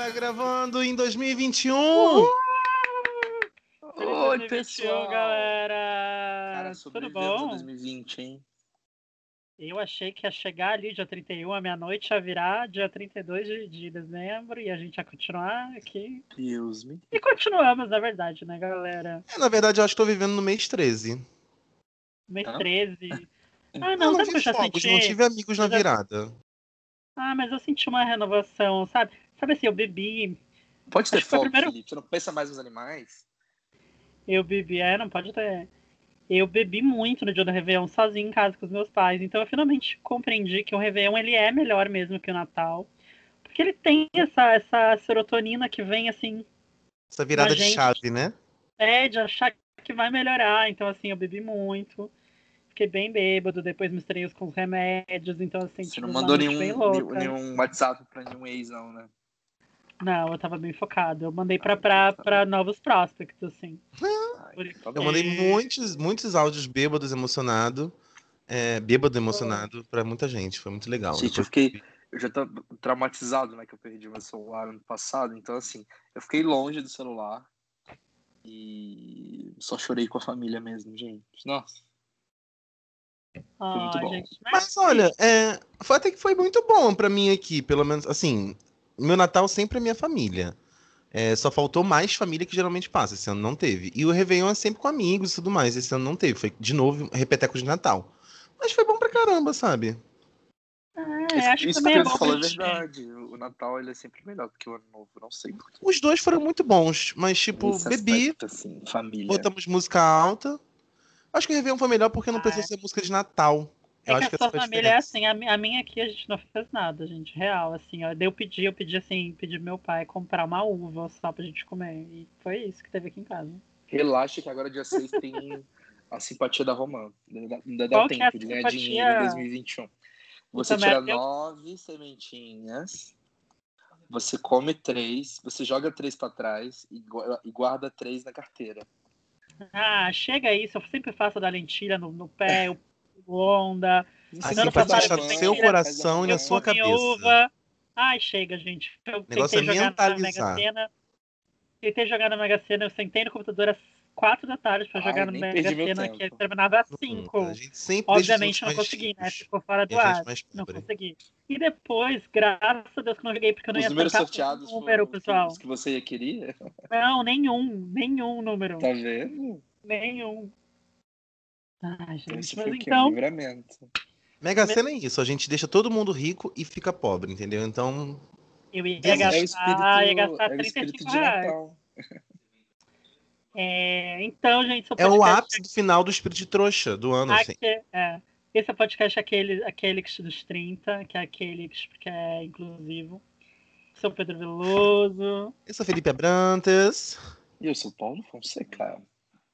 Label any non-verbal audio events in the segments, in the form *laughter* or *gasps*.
Tá gravando em 2021! Uhul! Oi, pessoal! galera! Cara, Tudo bom? a 2020, hein? Eu achei que ia chegar ali dia 31, a meia-noite, ia virar dia 32 de, de dezembro e a gente ia continuar aqui. Deus me. E continuamos, na verdade, né, galera? É, na verdade, eu acho que tô vivendo no mês 13. Mês Hã? 13. *laughs* Ah, Eu não, não sabe o que eu já fogos, senti? não tive amigos na Eu virada. Ah, mas eu senti uma renovação, sabe? Sabe assim, eu bebi. Pode ter Acho que foi o fogo, primeiro- Felipe. Você não pensa mais nos animais? Eu bebi, é, não pode ter. Eu bebi muito no dia do Réveillon sozinho em casa com os meus pais. Então eu finalmente compreendi que o Réveillon ele é melhor mesmo que o Natal. Porque ele tem essa, essa serotonina que vem assim, Essa virada de chave, né? é, de achar que vai melhorar. Então, assim, eu bebi muito. Fiquei bem bêbado, depois misturei os com os remédios. Então, assim, Você tive não mandou nenhum, bem nenhum, louca. nenhum WhatsApp pra nenhum ex, não, né? Não, eu tava bem focado. Eu mandei pra, pra, tá pra novos prospects, assim. *laughs* Ai, Eu mandei muitos, muitos áudios bêbados, emocionado. É, bêbado emocionado pra muita gente. Foi muito legal. Gente, eu fiquei. Eu já tô traumatizado, né? Que eu perdi meu celular ano passado. Então, assim, eu fiquei longe do celular. E só chorei com a família mesmo, gente. Nossa. Ah, muito bom. gente, Mas olha, é, foi até que foi muito bom pra mim aqui, pelo menos, assim, meu Natal sempre é minha família. É, só faltou mais família que geralmente passa, esse ano não teve. E o Réveillon é sempre com amigos e tudo mais, esse ano não teve. Foi, de novo, repeteco de Natal. Mas foi bom pra caramba, sabe? É, acho que Isso que é bom falou é verdade. O Natal ele é sempre melhor do que o Ano Novo. Não sei por quê. Os dois foram muito bons, mas, tipo, Nesse bebi, aspecto, assim, família. botamos música alta. Acho que o Réveillon foi melhor porque não Ah, precisou é. ser música de Natal. Eu É acho que que a essa sua foi a família é assim, a, mi- a minha aqui a gente não fez nada, gente, real, assim, ó. Eu pedi, eu pedi assim, pedi meu pai comprar uma uva só pra gente comer. E foi isso que teve aqui em casa. Relaxa que agora dia 6 tem a simpatia da Romã. Ainda dá, Qual que é a tempo de ganhar simpatia? dinheiro em 2021. Você também tira tem- nove sementinhas, você come três, você joga três pra trás e e guarda três na carteira. Ah, chega isso, eu sempre faço da lentilha no, no pé, o Você Assim, deixar eu no seu coração e na sua cabeça. uva. Ai, chega, gente. Eu negócio tentei é jogar na. Mega Sena. Tentei jogar na Mega Sena, eu sentei no computador às quatro da tarde pra Ai, jogar no Mega Sena, que terminava às cinco. A gente sempre deixa os Obviamente não consegui, né? Ficou fora do ar. Não consegui. E depois, graças a Deus que eu não joguei, porque eu não Os ia números sorteados um número, foram pessoal. os que você ia querer? Não, nenhum. Nenhum número. Tá vendo? Nenhum. Esse gente, foi mas o quê? Um então. livramento. Mega Sena é isso, a gente deixa todo mundo rico e fica pobre, entendeu? Então, Eu ia É, é gastar, espírito, ia gastar é o espírito 35 de reais. É, então, gente, é o ápice do final do espírito de trouxa do ano, assim. aqui, é, esse é o podcast aquele, aquele que dos 30, que é aquele que que é inclusivo. Sou Pedro Veloso. Eu sou Felipe Abrantes. E eu sou Paulo Fonseca.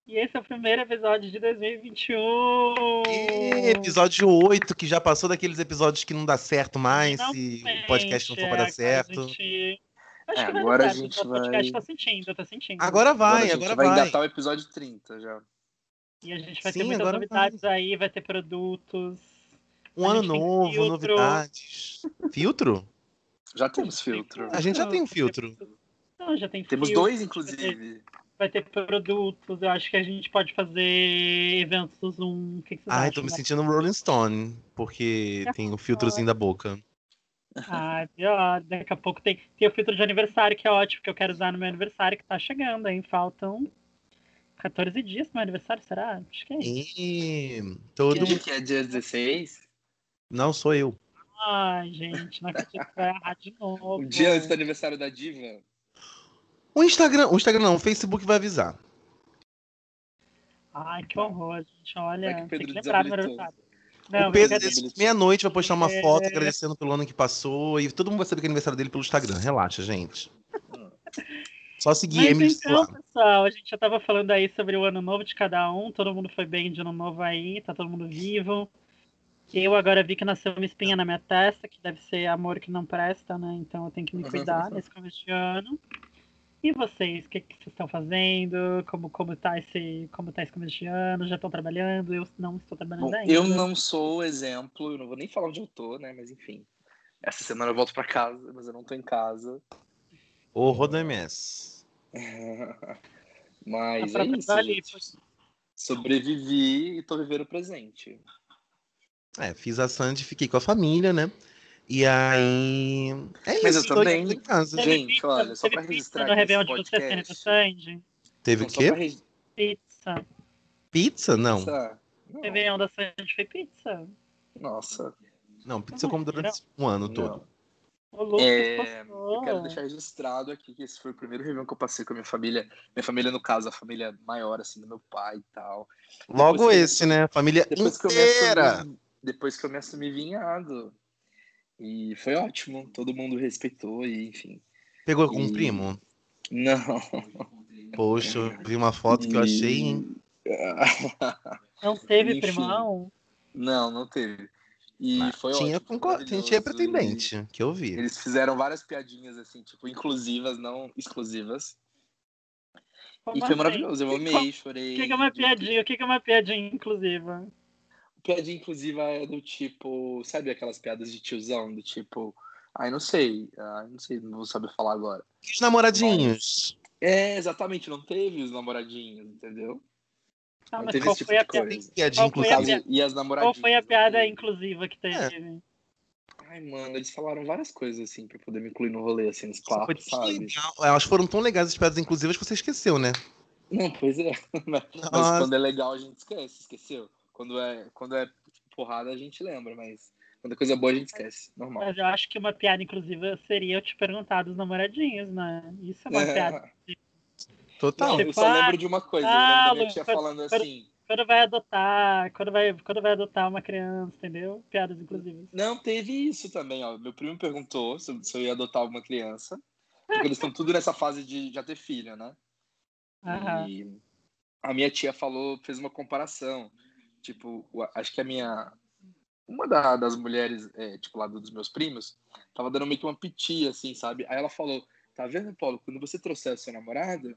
E esse é o primeiro episódio de 2021. E episódio 8, que já passou daqueles episódios que não dá certo mais, se o podcast não for pra é, dar a certo. gente- Acho É, que vai agora a gente o podcast vai- tá sentindo, tá sentindo. Agora vai, a gente agora vai vai. engatar o episódio 30 já. E a gente vai Sim, ter muitas agora novidades aí, vai ter produtos. Um ano novo, filtro. novidades. Filtro? Já temos filtro. A gente já tem um filtro. Não, já tem Temos filtro, dois, Vai inclusive. Vai ter produtos, eu acho que a gente pode fazer eventos do Zoom. O que, que vocês Ai, acham? tô me sentindo um Rolling Stone, porque tem o filtrozinho da boca. Ah, pior. Daqui a pouco tem, tem o filtro de aniversário, que é ótimo, que eu quero usar no meu aniversário, que tá chegando, hein? Faltam 14 dias pro meu aniversário, será? Acho que é isso. E todo. Que dia que é dia 16? Não sou eu. Ai, gente, não acredito que vai errar de *laughs* novo. O dia antes do aniversário da Diva. O Instagram, o Instagram não, o Facebook vai avisar. Ai, que horror, gente. Olha, o tem que lembrar do meu. Não, o Pedro, meia-noite, vai postar uma foto É. agradecendo pelo ano que passou e todo mundo vai saber que é aniversário dele pelo Instagram. Relaxa, gente. Só seguir Mas então, pessoal, a gente já tava falando aí sobre o ano novo de cada um, todo mundo foi bem de ano novo aí, tá todo mundo vivo. Eu agora vi que nasceu uma espinha na minha testa, que deve ser amor que não presta, né? Então eu tenho que me cuidar nesse começo de ano. E vocês, o que, que vocês estão fazendo? Como, como, tá esse, como tá esse começo de ano? Já estão trabalhando? Eu não estou trabalhando Bom, ainda. eu não sou o exemplo, eu não vou nem falar onde eu tô, né? Mas enfim. Essa semana eu volto pra casa, mas eu não tô em casa. Do MS. *laughs* Mas é isso. Lipa. Sobrevivi e tô vivendo o presente. É, fiz a Sandy, fiquei com a família, né? E aí. É Mas isso, eu tô também. em casa. Gente, pizza- olha, só teve pra registrar no esse podcast. Sandy? Teve o quê? regi- Pizza. Pizza? Não. Pizza? Não. Réveillon da Sandy foi pizza. Nossa. Não, pizza eu como durante um ano todo. Não. O Lucas É, eu quero deixar registrado aqui que esse foi o primeiro Réveillon que eu passei com a minha família. Minha família, no caso, a família maior, assim, do meu pai e tal. Logo Depois que eu esse, né? Família Depois que eu me inteira. assumi, depois que eu me assumi vinhado. E foi ótimo, todo mundo respeitou e enfim. Pegou com um E- primo? Não. Poxa, eu vi uma foto que eu achei, hein? Não teve Enfim. primão? Não, não teve. E foi tinha, ótimo. concor- tinha e pretendente, que eu vi. Eles fizeram várias piadinhas assim, tipo, inclusivas, não exclusivas. Como E foi assim? maravilhoso, eu O amei, chorei. que, que é uma piadinha? O que, que é uma piadinha inclusiva? Piadinha inclusiva é do tipo, sabe aquelas piadas de tiozão, do tipo, ai, não sei, ai, não sei, não vou saber falar agora. E os namoradinhos? É, exatamente, não teve os namoradinhos, entendeu? Ah, Não mas qual tipo foi a piada? coisa. Piadinha, Qual foi a inclusive. piada? E as Qual namoradinhas. foi a piada teve. inclusiva que teve? Ai, mano, eles falaram várias coisas assim pra poder me incluir no rolê, assim, nos papos, tão sabe? Elas foram tão legais as piadas inclusivas que você esqueceu, né? Não, pois é. Mas, *laughs* mas Nossa. quando é legal a gente esquece, esqueceu? Quando é, quando é porrada a gente lembra, mas quando é coisa boa a gente esquece. Normal. Mas eu acho que uma piada inclusiva seria eu te perguntar dos namoradinhos, né? Isso é uma *laughs* piada. Total. Não, eu Tipo, só ah, lembro de uma coisa. ah, eu lembro da Lu, tia quando- falando quando- assim. Quando vai adotar, quando vai, quando vai adotar uma criança, entendeu? Piadas inclusivas. Não, teve isso também, ó. Meu primo perguntou se eu, se eu ia adotar uma criança. Porque eles estão tudo nessa fase de já ter filho, né? Aham. E a minha tia falou, fez uma comparação. Tipo, acho que a minha. Uma da- das mulheres, é, tipo, lá dos meus primos, tava dando meio que uma piti, assim, sabe? Aí ela falou: Tá vendo, Paulo? Quando você trouxer o seu namorado,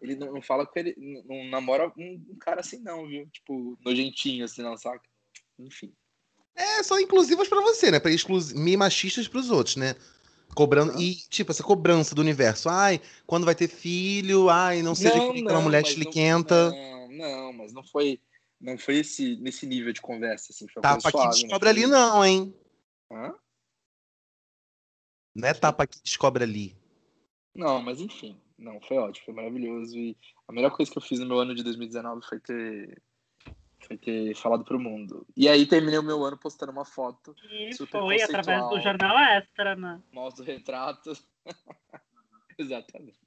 ele não, não fala com ele, não, não namora um, um cara assim, não, viu? Tipo, nojentinho, assim, não, saca? Enfim. É, são inclusivas pra você, né? Pra exclus... meio machistas pros outros, né? Cobrando. E, tipo, essa cobrança do universo. Ai, quando vai ter filho, ai, não seja que nem aquela mulher chiliquenta. Não, não, mas não foi, não foi esse, nesse nível de conversa, assim. Foi Tapa que descobre né? ali, não, hein? Hã? Não é tapa que descobre ali. Não, mas enfim, não, foi ótimo, foi maravilhoso. E a melhor coisa que eu fiz no meu ano de 2019 foi ter, foi ter falado pro mundo. E aí terminei o meu ano postando uma foto, E Super foi através do jornal extra, né? mouse do retrato. *laughs* Exatamente.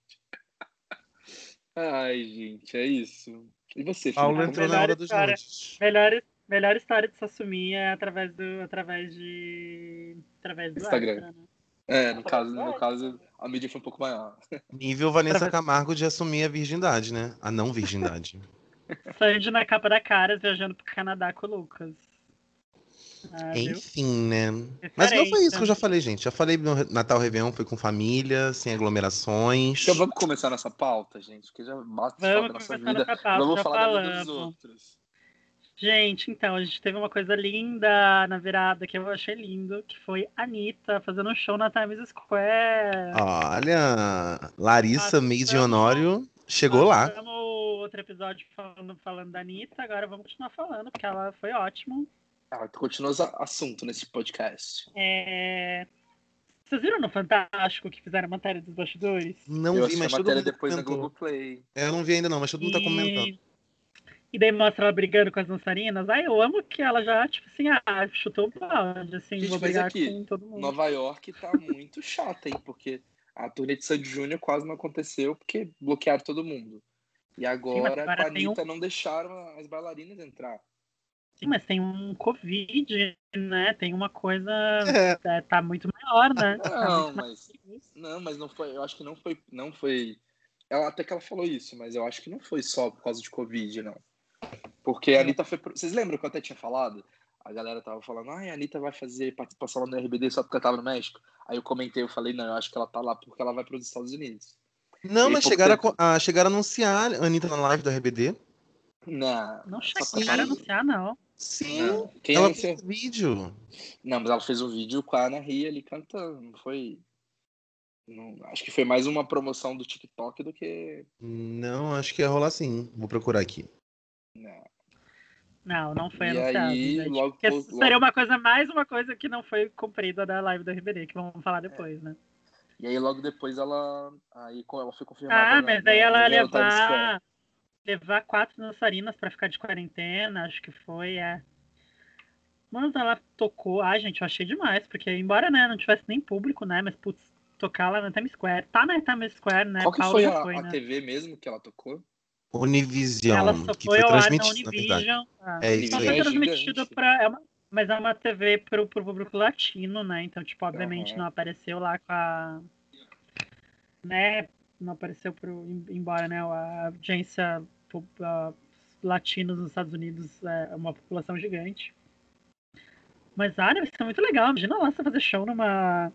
Ai, gente, é isso. E você, Paulo Felipe? entrou como- na hora dos história. Melhor, melhor história de se assumir é através do. através de. através do Instagram. extra, né? É, no caso, no caso, a mídia foi um pouco maior. *laughs* Nível Vanessa Camargo de assumir a virgindade, né? A não virgindade. *laughs* Sandy na capa da cara viajando pro Canadá com o Lucas. Ah, viu? Enfim, né? Mas não foi isso que eu já falei, gente. Já falei no Natal Réveillon, foi com família, sem aglomerações. Então vamos começar nessa pauta, gente, porque já basta falar Vamos da nossa começar vida. pauta, Vamos falar da vida dos outros. Gente, então, a gente teve uma coisa linda na virada que eu achei lindo, que foi a Anitta fazendo um show na Times Square. Olha, Larissa Meide Honório chegou lá. Passamos outro episódio falando, falando da Anitta, agora vamos continuar falando, porque ela foi ótima. Ah, continua esse assunto nesse podcast. É... Vocês viram no Fantástico que fizeram a matéria dos bastidores? Não eu vi, mas a todo matéria mundo depois na comentou. Globoplay. É, Eu não vi ainda não, mas todo mundo tá E- comentando. E daí mostra ela brigando com as dançarinas. Ai, eu amo que ela já, tipo assim, ah, chutou o balde, assim, Gente, vou brigar aqui, com todo mundo. Nova York tá muito *laughs* chata, hein? Porque a turnê de Sandy Júnior quase não aconteceu porque bloquearam todo mundo. E agora, agora com a tem um- Anitta não deixaram as bailarinas entrar. Sim, mas tem um Covid, né? Tem uma coisa. É, é, tá muito maior, né? Tá Não, muito mas não, mas não foi. Eu acho que não foi, não foi. Ela até que ela falou isso, mas eu acho que não foi só por causa de Covid, não. Porque a Anitta foi. pro- Vocês lembram que eu até tinha falado? A galera tava falando, ai, a Anitta vai fazer participação lá no RBD só porque ela tava no México. Aí eu comentei, eu falei, não, eu acho que ela tá lá porque ela vai para os Estados Unidos. Não, E mas chegaram a, tempo. co- a, chegaram a anunciar a Anitta na live do RBD. Não. Não chegaram a anunciar, não. Sim, Não. Quem ela anunciou? fez vídeo. Não, mas ela fez um vídeo com a Ana Ria ali cantando, não foi. Não, acho que foi mais uma promoção do TikTok do que. Não, acho que ia rolar sim. Vou procurar aqui. Não. Não, não foi E anunciado. aí, gente. logo Porque pô- seria logo- uma coisa, mais uma coisa que não foi cumprida da live do RBD, que vamos falar depois, né? E aí logo depois ela. Aí ela foi confirmada. Ah, na- mas daí ela ia levar, levar quatro dançarinas pra ficar de quarentena, acho que foi, é. Mas ela tocou, ah, gente, eu achei demais, porque embora né, não tivesse nem público, né, mas putz, tocar lá na Times Square, tá na Times Square, né, Qual que Paula foi a, foi, a né? TV mesmo que ela tocou? Univision, Ela só que foi foi ao ar na transmitido, na. Univision. ah. É isso Só aí. foi É transmitido pra. É uma, mas é uma TV pro, pro público latino, né? Então, tipo, obviamente Aham. não apareceu lá com a. Né? Não apareceu pro. Embora, né? A audiência ah, latinos nos Estados Unidos é uma população gigante. Mas, ah, deve ser muito legal. Imagina lá você fazer show numa.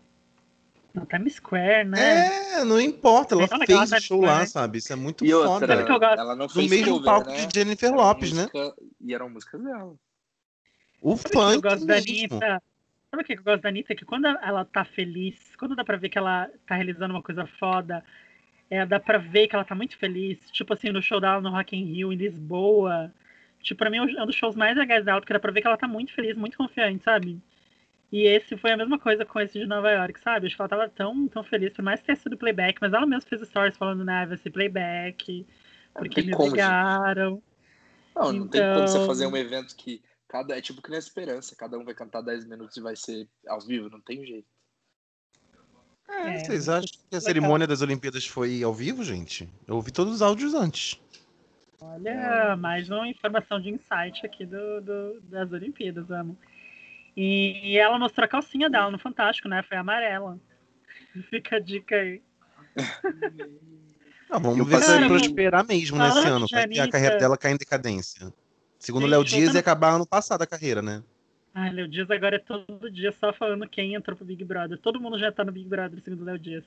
Na Times Square, né? É, não importa, ela É fez o né, show né? lá, sabe? Isso é muito E foda. outra, ela não No fez mesmo cover, palco né? de Jennifer Era Lopes, né? música- E eram músicas dela. O Sabe o que eu funk gosto da mesmo. Anitta? Sabe o que eu gosto da Anitta? Que quando ela tá feliz, quando dá pra ver que ela tá realizando uma coisa foda, é, dá pra ver que ela tá muito feliz. Tipo assim, no show dela no Rock in Rio, em Lisboa. Tipo, pra mim é um dos shows mais legais dela, porque dá pra ver que ela tá muito feliz, muito confiante, sabe? E esse foi a mesma coisa com esse de Nova York, sabe? Acho que ela tava tão, tão feliz, por mais tenha sido playback, mas ela mesma fez stories falando, né, vai ser playback, porque me como, obrigaram. Não, não tem como você Então- fazer um evento que cada é tipo que na esperança, cada um vai cantar 10 minutos e vai ser ao vivo, não tem jeito. É, É, vocês acham que a legal. cerimônia das Olimpíadas foi ao vivo, gente? Eu ouvi todos os áudios antes. Olha, mais uma informação de insight aqui do, do- das Olimpíadas, amo. E, e ela mostrou a calcinha dela no Fantástico, né? Foi amarela. *laughs* Fica a dica aí. *laughs* Ah, vamos ver se vai prosperar mesmo nesse ano. de Vai que a carreira dela cai em decadência. Segundo Léo Dias, ia acabar ano passado a carreira, né? Ai, Léo Dias agora é todo dia só falando quem entrou pro Big Brother. Todo mundo já tá no Big Brother, segundo o Léo Dias.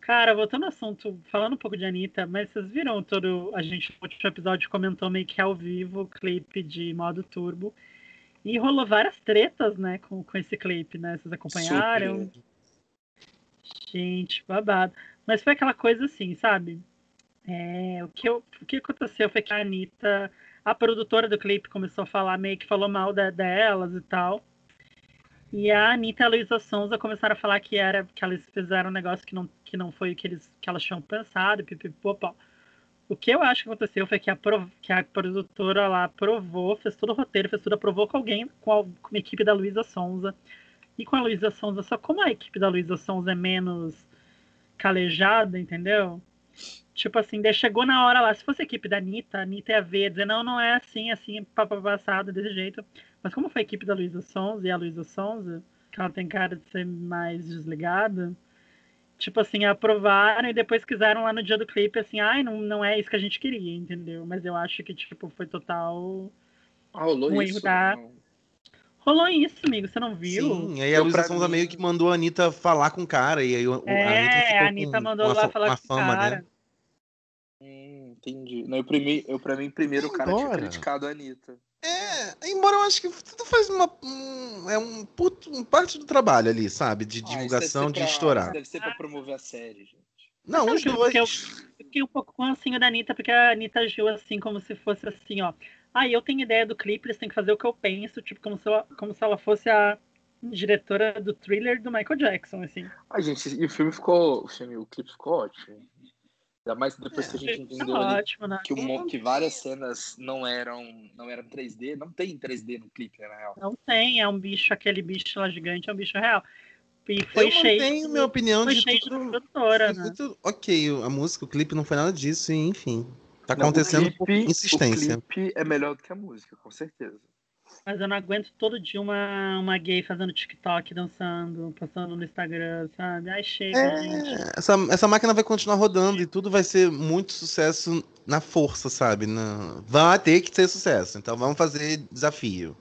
Cara, voltando ao assunto, falando um pouco de Anitta, mas vocês viram todo. A gente no último episódio comentou meio que ao vivo o clipe de modo turbo. E rolou várias tretas, né, com, com esse clipe, né? Vocês acompanharam? Super. Gente, babado. Mas foi aquela coisa assim, sabe? É, o, que eu- o que aconteceu foi que a Anitta, a produtora do clipe, começou a falar, meio que falou mal da- delas e tal. E a Anitta e a Luísa Sonza começaram a falar que era que elas fizeram um negócio que não, que não foi o que, eles, que elas tinham pensado, pipipopó. O que eu acho que aconteceu foi que a, que a produtora lá aprovou, fez todo o roteiro, fez tudo, aprovou com alguém, com a, com a equipe da Luísa Sonza. E com a Luísa Sonza, só como a equipe da Luísa Sonza é menos calejada, entendeu? Tipo assim, daí chegou na hora lá, se fosse a equipe da Anitta, a Anitta ia ver, dizer, não, não é assim, assim, papo passado, desse jeito. Mas como foi a equipe da Luísa Sonza e a Luísa Sonza, que ela tem cara de ser mais desligada, tipo assim, aprovaram e depois quiseram lá no dia do clipe, assim, ai, não, não é isso que a gente queria, entendeu? Mas eu acho que, tipo, foi total. Ah, rolou Um isso. erro da- Não. Rolou isso, amigo, você não viu? Sim, aí a Luísa Sonza meio que mandou a Anitta falar com o cara. E aí o- É, a Anitta ficou a Anitta com mandou uma, lá fa- falar com o fama, cara. né? Hum, entendi. Não, eu, primi, eu, pra mim, primeiro o cara tinha criticado a Anitta. É, embora eu acho que tudo faz uma. um- é um, puto, um parte do trabalho ali, sabe? De Ah, divulgação, de pra- estourar. Deve ser pra promover a série, gente. Não, Sabe os dois. que eu- Eu fiquei um pouco com o ancinho da Anitta, porque a Anitta agiu assim, como se fosse assim, ó. Ah, eu tenho ideia do clipe, eles têm que fazer o que eu penso, tipo, como se, ela, como se ela fosse a diretora do thriller do Michael Jackson, assim. Ai, gente, e o filme ficou. O filme, o clipe ficou ótimo. Ainda mais depois que a gente entendeu ótimo, né? que, mon- que várias cenas não eram, não eram 3D. Não tem 3D no clipe, né, na real. Não tem, é um bicho, aquele bicho lá gigante, é um bicho real. E foi eu cheio. mantenho minha opinião foi de cheio de tudo. produtora, né? muito ok, a música, o clipe não foi nada disso, e enfim. Tá Não, acontecendo o por clipe- insistência. O clipe é melhor do que a música, com certeza. Mas eu não aguento todo dia uma, uma gay fazendo TikTok, dançando, postando no Instagram, sabe? Ai, chega, gente. É, essa, essa máquina vai continuar rodando e tudo vai ser muito sucesso na força, sabe? Na... Vai ter que ser sucesso. Então vamos fazer desafio.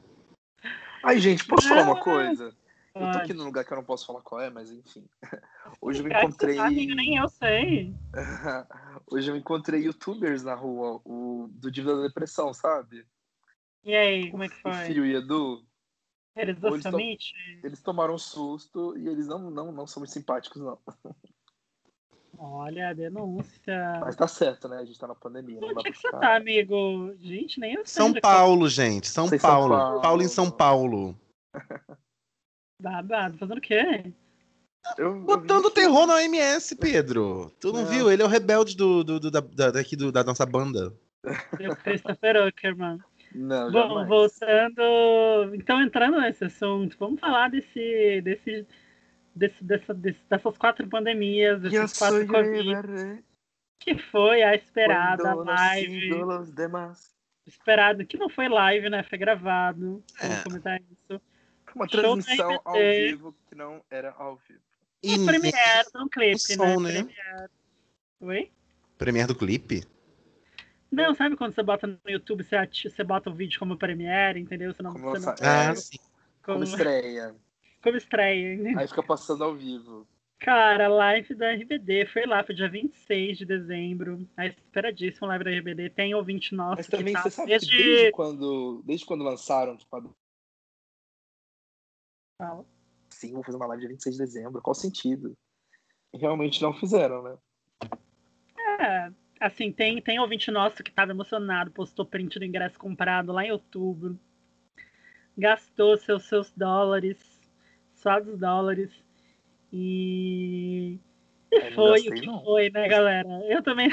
Ai, gente, posso falar uma coisa? Eu tô aqui num lugar que eu não posso falar qual é, mas enfim. *laughs* Hoje eu você encontrei. tá, amigo, nem eu sei. *laughs* Hoje eu encontrei youtubers na rua, o do Dívida da Depressão, sabe? E aí, como é que O foi? Fio e Edu. Eles eles? Eles tomaram um susto e eles não, não, não são muito simpáticos, não. Olha, a denúncia. Mas tá certo, né? A gente tá na pandemia. Onde é que você tá, amigo? Gente, nem eu sei São é que Paulo, gente. São Vocês são Paulo. Paulo. Paulo em São Paulo. *laughs* Babado, fazendo o quê? Eu- eu Botando vi que- terror na OMS, Pedro. Tu não, Não. viu? Ele é o rebelde do, do, do- da, da- daqui do- da nossa banda. Eu, Christopher Uckerman. Não, Bom, jamais. voltando. Então, entrando nesse assunto, vamos falar desse. desse, desse, dessa, desse- dessas quatro pandemias, Eu desses quatro Covid, que foi a esperada live. demás. Esperado, que não foi live, né? Foi gravado. Vamos É. comentar isso. Uma transmissão ao vivo que não era ao vivo. E E Premiere, um clipe, o né? né? Premiere. Oi? Premiere do clipe? Não, sabe quando você bota no YouTube, você, ati- você bota o vídeo como Premiere, entendeu? Você não, Como você não, Ah, É. sim. Como como, estreia. *laughs* como estreia. né? Aí fica passando ao vivo. Cara, a live da RBD foi lá pro dia 26 de dezembro. A esperadíssima live da RBD. Tem ouvinte nosso Mas que também tá você sabe desde... que desde quando, desde quando lançaram, tipo, a- Fala. sim, vou fazer uma live dia 26 de dezembro. Qual o sentido? Realmente não fizeram, né? É, assim, tem, tem ouvinte nosso que tava emocionado, postou print do ingresso comprado lá em outubro. Gastou seus, seus dólares, suados dólares. E, e não foi o que não. foi, né, galera? Eu também.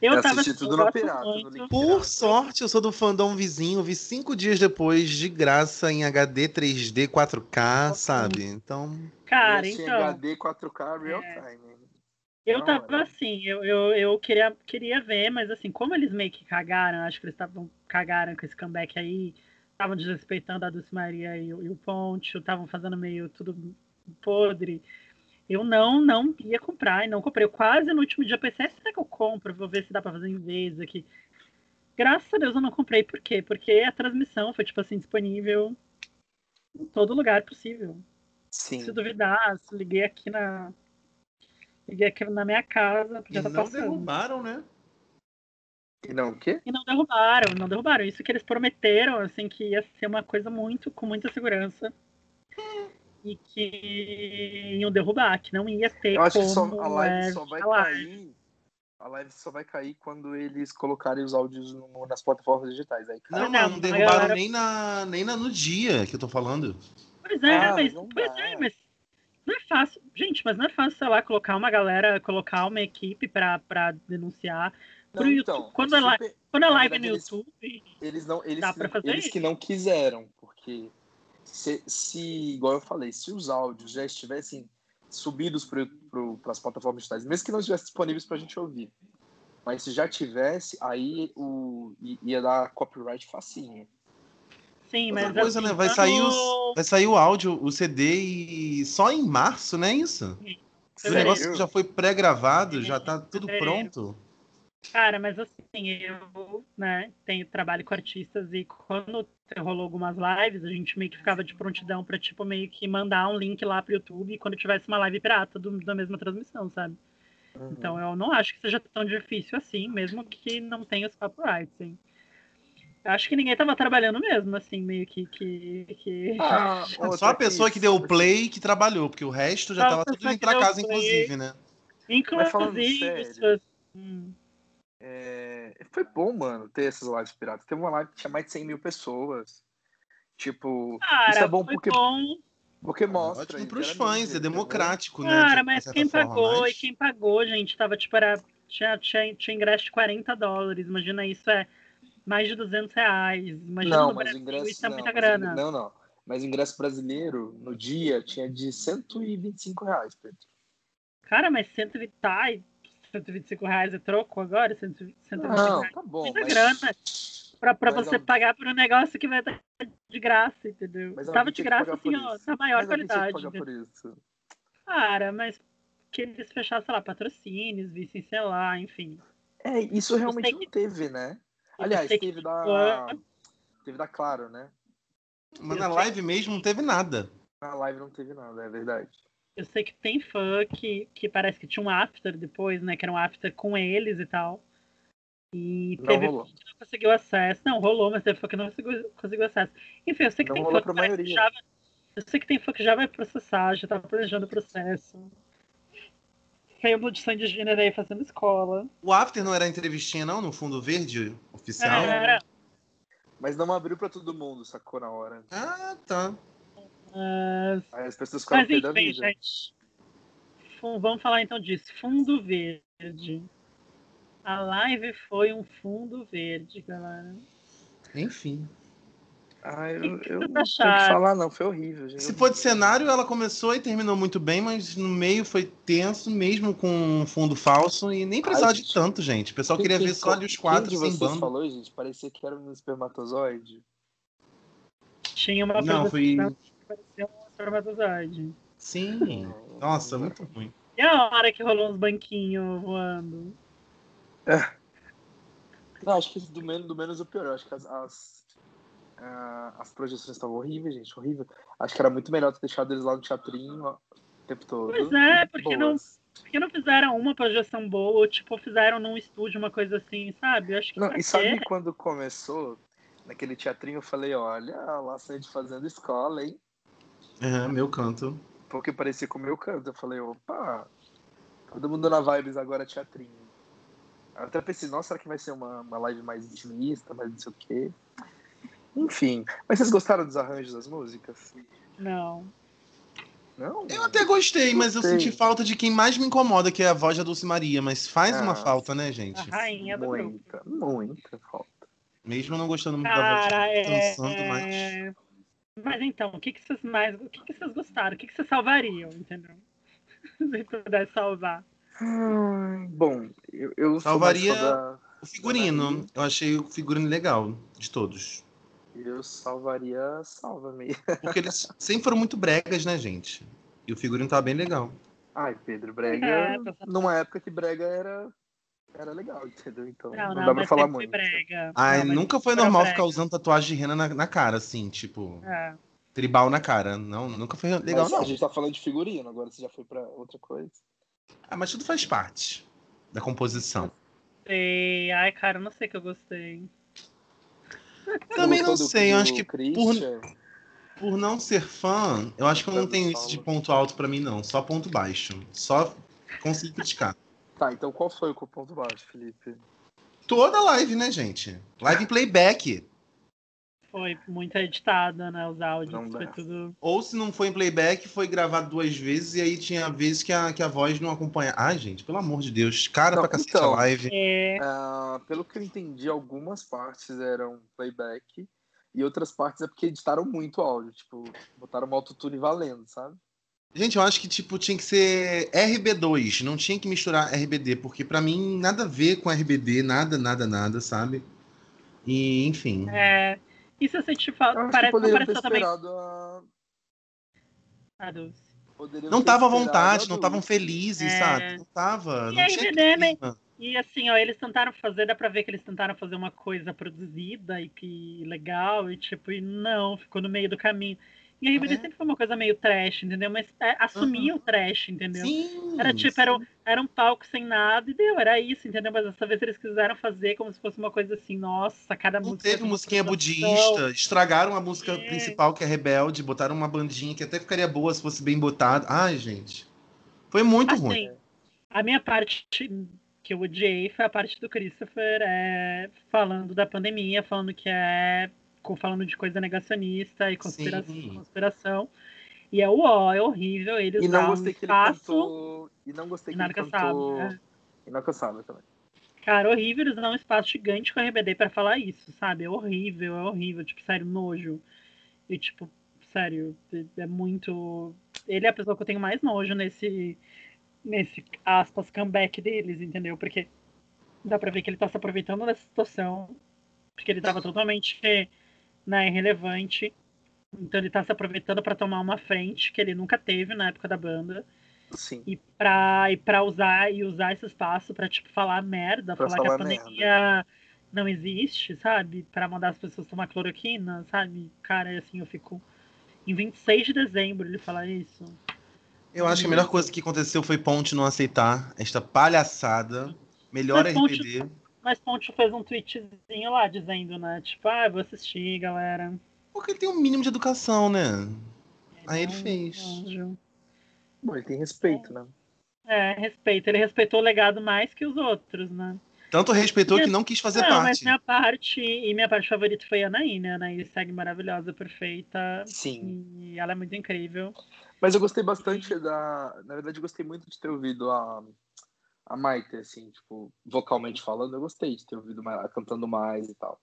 Eu, Eu tava assisti tudo no pirata, no. Por sorte, eu sou do fandom vizinho. Vi cinco dias depois, de graça, em HD 3D 4K, sabe? Então. Cara, Eu então. HD 4K real É. time. Eu tava assim, eu, eu, eu queria, queria ver, mas assim, como eles meio que cagaram, acho que eles estavam cagaram com esse comeback aí, estavam desrespeitando a Dulce Maria e, o- e o Ponte, estavam fazendo meio tudo podre. Eu não, não ia comprar e não comprei. Eu quase no último dia pensei, "Ah, será que eu compro? Vou ver se dá pra fazer em vez aqui. Graças a Deus eu não comprei. Por quê? Porque a transmissão foi, tipo assim, disponível em todo lugar possível. Sim. Se duvidar, se liguei aqui na. Liguei aqui na minha casa, E já tá não passando. derrubaram, né? E não o quê? E não derrubaram, não derrubaram. Isso que eles prometeram, assim, que ia ser uma coisa muito, com muita segurança. E que iam derrubar, que não ia ter Eu acho que só, a live é, só vai a live. cair. A live só vai cair quando eles colocarem os áudios no- nas plataformas digitais. Aí. Não, não, não, não a derrubaram galera- nem, na, nem na, no dia que eu tô falando. Pois é, Ah, mas, não pois é, mas não é fácil. Gente, mas não é fácil, sei lá, colocar uma galera, colocar uma equipe pra, pra denunciar. Não, pro YouTube, quando é super- Quando é Na live verdade, no eles- YouTube, Eles não, eles, Dá pra fazer eles isso? que não quiseram, porque se, se, igual eu falei, se os áudios já estivessem subidos para as plataformas digitais, mesmo que não estivessem disponíveis para a gente ouvir, mas se já tivesse, aí o, ia dar copyright facinho. sim, Outra mas coisa, assim, né? Vai quando- sair, os, vai sair o áudio, o CD e só em março, não é isso? O negócio que já foi pré-gravado, já tá tudo pronto. Cara, mas assim, eu, né, tenho trabalho com artistas e quando rolou algumas lives, a gente meio que ficava de prontidão pra, tipo, meio que mandar um link lá pro YouTube quando tivesse uma live pirata do- da mesma transmissão, sabe? Uhum. Então eu não acho que seja tão difícil assim, mesmo que não tenha os copyrights, hein? Eu acho que ninguém tava trabalhando mesmo, assim, meio que. que, que... Ah, *laughs* só a pessoa que deu o play que trabalhou, porque o resto já Só tava tudo indo pra casa, play. inclusive, né? Mas falando Inclusive, É, foi bom, mano, ter essas lives piratas. Teve uma live que tinha mais de 100 mil pessoas. Tipo, cara, isso é bom foi porque, bom. porque mostra. Ótimo pros fãs, é democrático, né? Cara, mas quem forma, pagou mas- e quem pagou, gente, tava tipo, era, tinha, tinha, tinha ingresso de 40 dólares. Imagina isso, é mais de 200 reais. Imagina Não, no Brasil, ingresso. isso é não, muita grana. Não, não. Mas o ingresso brasileiro, no dia, tinha de 125 reais, Pedro. Cara, mas 120, ai, 125 reais é troco agora? 120, 125 Não, reais. tá bom. Muita mas- grana pra, pra mas você a- pagar por um negócio que vai estar de graça, entendeu? Mas Tava de graça, assim, ó, na maior mas qualidade. pagar por isso. Cara, mas que eles fechassem, sei lá, patrocínios, vissem, sei lá, enfim. É, isso realmente não que- teve, né? Eu Aliás, sei que teve da. Teve da Claro, né? Mas na live mesmo não teve nada. Na live não teve nada, é verdade. Eu sei que tem fã que, que parece que tinha um after depois, né? Que era um after com eles e tal. E Não teve rolou. que não conseguiu acesso. Não, rolou, mas teve fã que não conseguiu, conseguiu acesso. Enfim, eu sei que Não tem fã que parece já vai, Eu sei que tem fã que já vai processar, já tá planejando o processo. Templo de Sandy Júnior aí fazendo escola. O After não era entrevistinha, não, no fundo verde oficial? Era. Mas não abriu pra todo mundo, sacou na hora. Ah, tá. Mas, Aí as pessoas ficaram mas enfim, vida. gente. Vamos falar então disso. Fundo verde. A live foi um fundo verde, galera. Enfim. Ah, eu, que que eu vocês não tenho o que falar, não. Foi horrível, gente. Se for de cenário, ela começou e terminou muito bem, mas no meio foi tenso, mesmo com um fundo falso, e nem precisava Ai, de gente. tanto, gente. O pessoal Quem- queria quem ver só ali os quatro sem vocês bando. falou, gente? Parecia que era um espermatozoide. Tinha uma Não, foi. Parecia um espermatozoide. Sim. *laughs* Nossa, muito ruim. E a hora que rolou uns banquinhos voando? Não, acho que do menos, do menos o pior. Eu acho que as, as, ah, as projeções estavam horríveis, gente. Horrível. Acho que era muito melhor ter deixado eles lá no teatrinho o tempo todo. Pois é, porque não, porque não fizeram uma projeção boa, ou tipo, fizeram num estúdio uma coisa assim, sabe? Eu acho que Não, e sabe quê? quando começou, naquele teatrinho, eu falei, olha, a Laçante fazendo escola, hein? É, meu canto. Porque parecia com o meu canto. Eu falei, opa, todo mundo na vibes agora teatrinho. Eu até pensei, nossa, será que vai ser uma, uma live mais intimista, mais não sei o quê? Enfim. Mas vocês gostaram dos arranjos das músicas? Não. Não? Eu até gostei, mas eu Gostei. senti falta de quem mais me incomoda, que é a voz da Dulce Maria. Mas faz Ah, uma falta, né, A gente? rainha do grupo. Muita, muita falta. Mesmo não gostando muito da voz Cara, de é... dançando, mas. Mas então, o que, que vocês mais. O que, que vocês gostaram? O que, que vocês salvariam, entendeu? *laughs* Se pudesse salvar. Hum, bom, eu, eu Salvaria- da- O figurino, eu achei o figurino legal de todos. Eu salvaria Salva-me. *laughs* Porque eles sempre foram muito bregas, né, gente? E o figurino tava bem legal. Ai, Pedro, Brega. É, tá numa época que Brega era, era legal, entendeu? Então Não, não, não, dá pra falar muito. brega. Ai, Não, nunca foi normal brega. ficar usando tatuagem de rena na, na cara, assim, tipo, É. tribal na cara. Não, nunca foi legal, Mas não. A gente tá falando de figurino, agora você já foi pra outra coisa. Ah, mas tudo faz parte da composição. Sei. Ai, cara, eu não sei que eu gostei. *laughs* Também não sei, eu acho que Christian? Por não ser fã, eu acho que eu não tenho isso de ponto alto pra mim, não. Só ponto baixo. Só consegui criticar. Tá, então qual foi o ponto baixo, Felipe? Toda live, né, gente? Live em playback. Foi muito editada, né? Os áudios. Não foi dá. tudo. Ou se não foi em playback, foi gravado duas vezes e aí tinha vezes que a, que a voz não acompanha. Ai, gente, pelo amor de Deus. Cara Não, pra cacete então. a live. É, Ah, pelo que eu entendi, algumas partes eram playback e outras partes é porque editaram muito áudio. Tipo, botaram um autotune valendo, sabe? Gente, eu acho que tipo tinha que ser RB2, não tinha que misturar RBD, porque pra mim nada a ver com RBD, nada, nada, nada, sabe? E, enfim. é. E se eu senti que Parece, ter pareceu também. esperado a... Ah, Dulce. Não tava à vontade, a não estavam felizes, É. sabe? Não tava. E Não tinha né, né? E assim, ó, eles tentaram fazer, dá pra ver que eles tentaram fazer uma coisa produzida e que legal, e tipo, e não, ficou no meio do caminho. E a RBD É. sempre foi uma coisa meio trash, entendeu? Mas é, assumia o trash, entendeu? Sim. Era tipo, era, um- era um palco sem nada e deu, era isso, entendeu? Mas dessa vez eles quiseram fazer como se fosse uma coisa assim, nossa, cada Não música. teve musiquinha budista, estragaram a música É. principal, que é Rebelde, botaram uma bandinha que até ficaria boa se fosse bem botada. Ai, gente. Foi muito Assim, ruim. A minha parte que eu odiei foi a parte do Christopher é, falando da pandemia, falando que é. Com- falando de coisa negacionista e conspira- Sim. conspiração. E é o ó, é horrível. Ele E não usar um gostei que ele espaço cantou. E não gostei que ele cantou. né? Inalcançável também. Cara, horrível eles usar um espaço gigante com a RBD pra falar isso, sabe? É horrível, é horrível. Tipo, sério, nojo. E, tipo, sério, é muito. Ele é a pessoa que eu tenho mais nojo nesse. Nesse, aspas, comeback deles, entendeu? Porque dá pra ver que ele tá se aproveitando dessa situação. Porque ele tava totalmente né, irrelevante. Então ele tá se aproveitando pra tomar uma frente que ele nunca teve na época da banda Sim. e pra, e pra usar e usar esse espaço pra tipo falar merda, Pra falar, que a pandemia não existe, sabe? Pra mandar as pessoas tomar cloroquina, sabe? Cara, assim, eu fico em 26 de dezembro ele falar isso. Eu acho que a melhor coisa que aconteceu foi Ponte não aceitar esta palhaçada. Melhor Mas Ponte- RBD. Mas Ponte fez um tweetzinho lá dizendo, né? Tipo, ah, eu vou assistir, galera. Porque ele tem um mínimo de educação, né? Aí ele é um fez. anjo. Bom, ele tem respeito, né? É, respeito. Ele respeitou o legado mais que os outros, né? Tanto respeitou que não quis fazer não, parte. mas minha parte, e minha parte favorita foi a Anaí, né? A Anaí segue maravilhosa, perfeita. Sim. E ela é muito incrível. Mas eu gostei bastante da. Na verdade, eu gostei muito de ter ouvido a, a Maite, assim, tipo, vocalmente falando, eu gostei de ter ouvido mais, ela cantando mais e tal.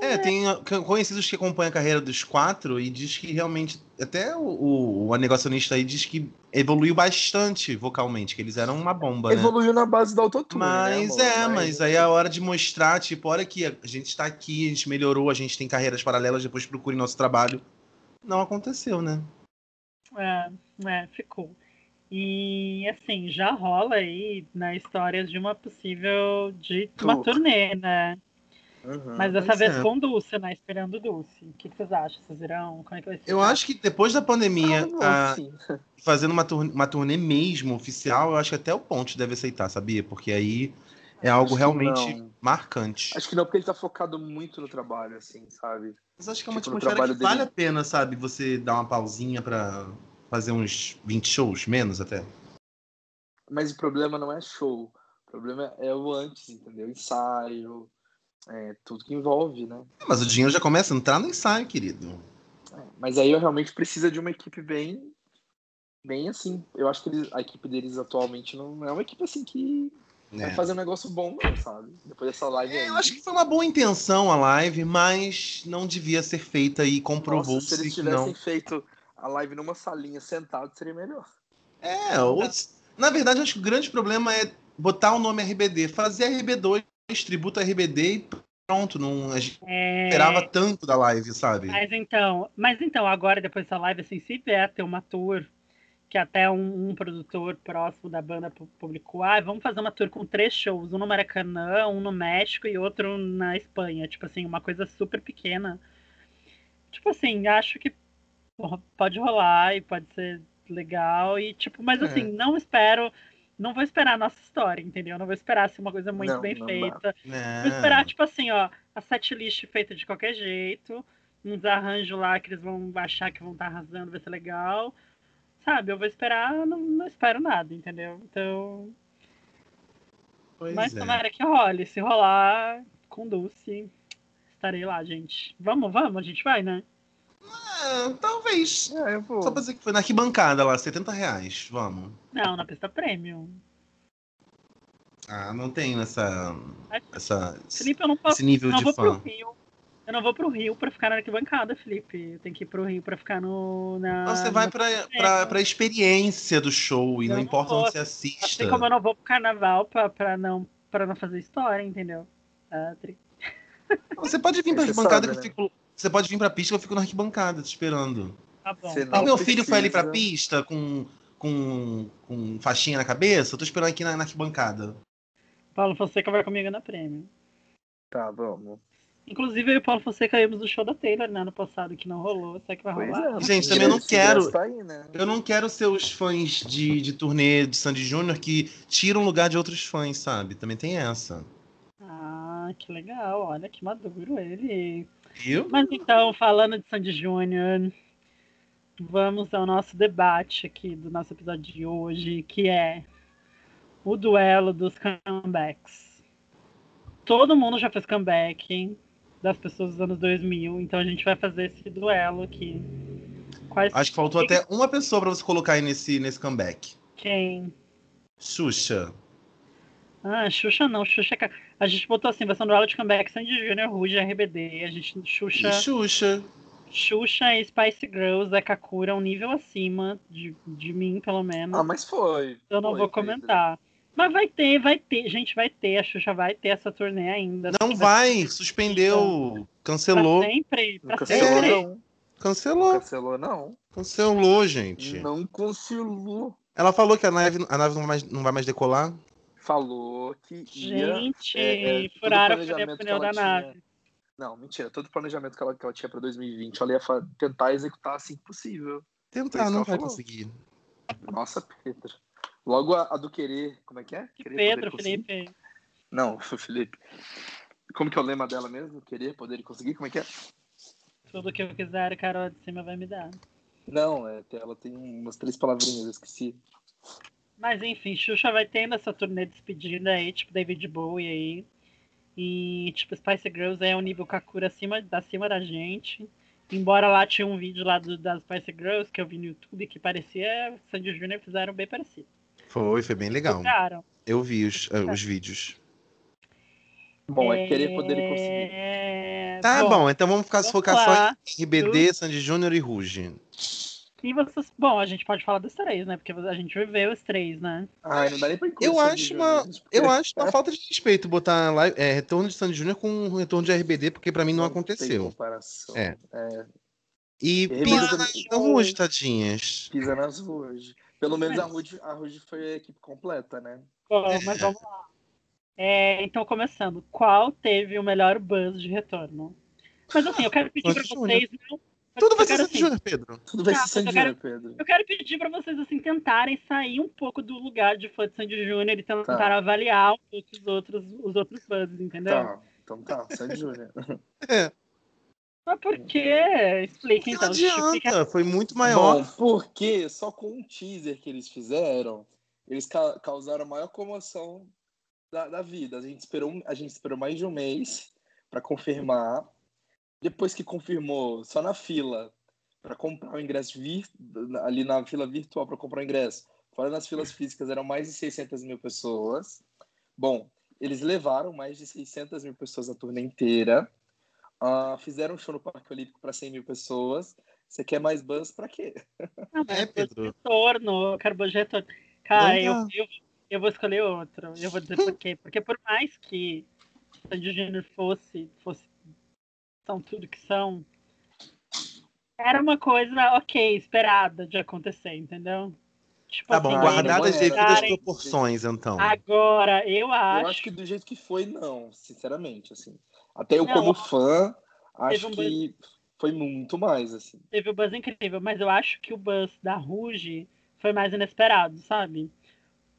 É, tem conhecidos que acompanham a carreira dos quatro e diz que realmente. Até o, o, o negacionista aí diz que evoluiu bastante vocalmente, que eles eram uma bomba, né? Evoluiu na base do autotune, Mas né, é, mas aí é a hora de mostrar, tipo, olha aqui, a gente tá aqui, a gente melhorou, a gente tem carreiras paralelas, depois procure nosso trabalho. Não aconteceu, né? É, é, ficou. E assim, já rola aí na histórias de uma possível de uma turnê, né? Uhum. Mas dessa vez é. com Dulce, né? Esperando Dulce. O que vocês acham? Vocês irão? Como é que vai ser? Eu acho que depois da pandemia, Ah, não, a- sim. *laughs* fazendo uma turnê, uma turnê mesmo oficial, eu acho que até o Ponte deve aceitar, sabia? Porque aí é algo realmente não. marcante. Acho que não, porque ele tá focado muito no trabalho, assim, sabe? Mas acho que é uma tipo, atmosfera que trabalho vale dele. a pena, sabe? Você dar uma pausinha pra fazer uns 20 shows, menos até. Mas o problema não é show. O problema é o antes, entendeu? Ensaio, é, tudo que envolve, né? Mas o dinheiro já começa a entrar no ensaio, querido. É, Mas aí eu realmente precisa de uma equipe bem. Bem assim. Eu acho que eles- a equipe deles atualmente não é uma equipe assim que vai É. fazer um negócio bom, sabe? Depois dessa live aí. É, eu acho que foi uma boa intenção a live, mas não devia ser feita e Nossa, se comprovou-se eles tivessem não. feito a live numa salinha sentado, seria melhor. É, ou- na verdade, acho que o grande problema é botar o nome RBD, fazer RB2, tributo RBD e pronto. Não, a gente É, esperava tanto da live, sabe? Mas então, mas então, agora, depois dessa live, assim, se vier ter uma tour, que até um, um produtor próximo da banda pu- publicou, ah, vamos fazer uma tour com três shows, um no Maracanã, um no México e outro na Espanha. Tipo assim, uma coisa super pequena. Tipo assim, acho que pode rolar e pode ser legal. E, tipo, mas É. assim, não espero. Não vou esperar a nossa história, entendeu? Não vou esperar ser uma coisa muito Não, bem não feita. É. Vou esperar, tipo assim, ó, a setlist feita de qualquer jeito, uns arranjos lá que eles vão achar que vão estar arrasando, vai ser legal. Sabe, eu vou esperar, não, não espero nada, entendeu? Então. Pois mas é. tomara que role. Se rolar com Dulce, estarei lá, gente. Vamos, vamos, a gente vai, né? É, talvez. É, eu vou. Só pra dizer que foi na arquibancada lá, 70 reais. Vamos. Não, na pista premium. Ah, não tenho essa. essa Felipe, eu não posso. esse nível não de vou pro fã. Rio. Eu não vou pro Rio pra ficar na arquibancada, Felipe. Eu tenho que ir pro Rio pra ficar no. Na, Não, você vai pra, pra, pra experiência do show e Eu não não importa vou. onde você assista. Assim como eu não vou pro carnaval pra, pra, não, pra não fazer história, entendeu? Ah, tri- Você pode vir pra Você arquibancada que eu né? fico. Você pode vir pra pista que eu fico na arquibancada te esperando. Tá bom. Você tá Não meu bom. filho foi ali pra precisa. pista com, com, com faixinha na cabeça, eu tô esperando aqui na, na arquibancada. Paulo Fonseca vai comigo na prêmio. Tá, vamos. Inclusive, eu e o Paulo Fonseca íamos do show da Taylor, né? No passado, que não rolou. Será que vai Pois rolar? é. Gente, também eu não quero- Tá aí, né? Eu não quero ser os fãs de, de turnê de Sandy Júnior que tiram lugar de outros fãs, sabe? Também tem essa. Ah, que legal. Olha que maduro ele. Viu? Mas então, falando de Sandy Júnior, vamos ao nosso debate aqui do nosso episódio de hoje, que é o duelo dos comebacks. Todo mundo já fez comeback das pessoas dos anos 2000, então a gente vai fazer esse duelo aqui. Quais Acho que faltou até uma pessoa pra você colocar aí nesse, nesse comeback. quem? Xuxa. Ah, Xuxa não, Xuxa. é A gente botou assim, versão duelo de comeback, Sandy Júnior, Ruge, RBD. A gente, Xuxa. E Xuxa. Xuxa e Spice Girls é Kakura um nível acima de, de mim, pelo menos. Ah, mas foi. eu não foi, vou Pedro. comentar. Mas vai ter, vai ter, gente, vai ter. A Xuxa vai ter essa turnê ainda. Não vai, suspendeu, Pra cancelou. sempre, pra Não cancelou, sempre. não. Não Cancelou, cancelou, não. cancelou, gente. Não cancelou. Ela falou que a nave, a nave não, vai mais, não vai mais decolar. Falou que ia. Gente, é, é, todo furaram o planejamento pneu que ela da tinha- nave. Não, mentira. Todo o planejamento que ela, que ela tinha pra 2020, ela ia tentar executar assim que possível. Tentar, não vai falou. conseguir. Nossa, Pedro. Logo a, a do querer. Como é que é? Que Querer, Pedro? Felipe. Não, o Felipe. Como que é o lema dela mesmo? Querer, poder e conseguir? Como é que é? Tudo que eu quiser, Carol de cima vai me dar. Não, é, ela tem umas três palavrinhas, eu esqueci. Mas enfim, Xuxa vai tendo essa turnê de despedida aí, tipo David Bowie aí. E tipo, Spice Girls é um nível Kakura acima, acima da gente. Embora lá tinha um vídeo lá do, das Spice Girls que eu vi no YouTube que parecia Sandy Jr. fizeram bem parecido. Foi, foi bem legal. Ficaram. Eu vi os, uh, os vídeos. Bom, é querer poder conseguir. É... Tá bom, então vamos ficar, vamos focar só em RBD, Sandy Júnior e Ruge. E vocês. Bom, a gente pode falar dos três, né? Porque a gente viveu os três, né? Ai, não dá nem pra incluir Eu Sandy acho uma, porque eu acho uma falta de respeito botar live, é, retorno de Sandy Júnior com retorno de RBD, porque pra mim não tem aconteceu. comparação. É. É, E RBD pisa também- na Ruge, tadinhas. pisa nas ruas. Pelo menos a Rude, a Rude foi a equipe completa, né? Bom, mas vamos lá. É, então, começando, qual teve o melhor buzz de retorno? Mas assim, eu quero pedir pra Sandy vocês. Não, Tudo vai ser Sandy assim, Júnior, Pedro. Tudo vai Tá, ser Sandy Júnior, Pedro. Eu quero pedir pra vocês assim tentarem sair um pouco do lugar de fã de Sandy Júnior e tentar Tá. avaliar um pouco os outros, os outros buzzes, entendeu? Tá, então tá, Sandy Júnior. *laughs* É, Mas por quê? Explica então. Explica. adianta, foi muito maior. Bom, porque só com um teaser que eles fizeram, eles ca- causaram a maior comoção da, da vida. A gente, esperou, a gente esperou mais de um mês para confirmar. Depois que confirmou, só na fila para comprar o ingresso vir, ali na fila virtual para comprar o ingresso. Fora nas filas físicas eram mais de 600 mil pessoas. Bom, eles levaram mais de 600 mil pessoas a turnê inteira. Ah, fizeram um show no Parque Olímpico para 100 mil pessoas. Você quer mais buzz para quê? Não, mas É, Pedro. retorno, de retorno. Cara, eu, eu, eu vou escolher outro. Eu vou dizer por quê. Porque por mais que Sandy Júnior fosse, fosse são tudo que são, era uma coisa ok, esperada de acontecer, entendeu? Tipo Tá bom, assim, guardadas não era. devidas proporções, então. Agora, eu acho. Eu acho que do jeito que foi, não, sinceramente, assim. Até eu, Não, como fã, acho um que foi muito mais, assim. teve o buzz incrível, mas eu acho que o buzz da Ruge foi mais inesperado, sabe?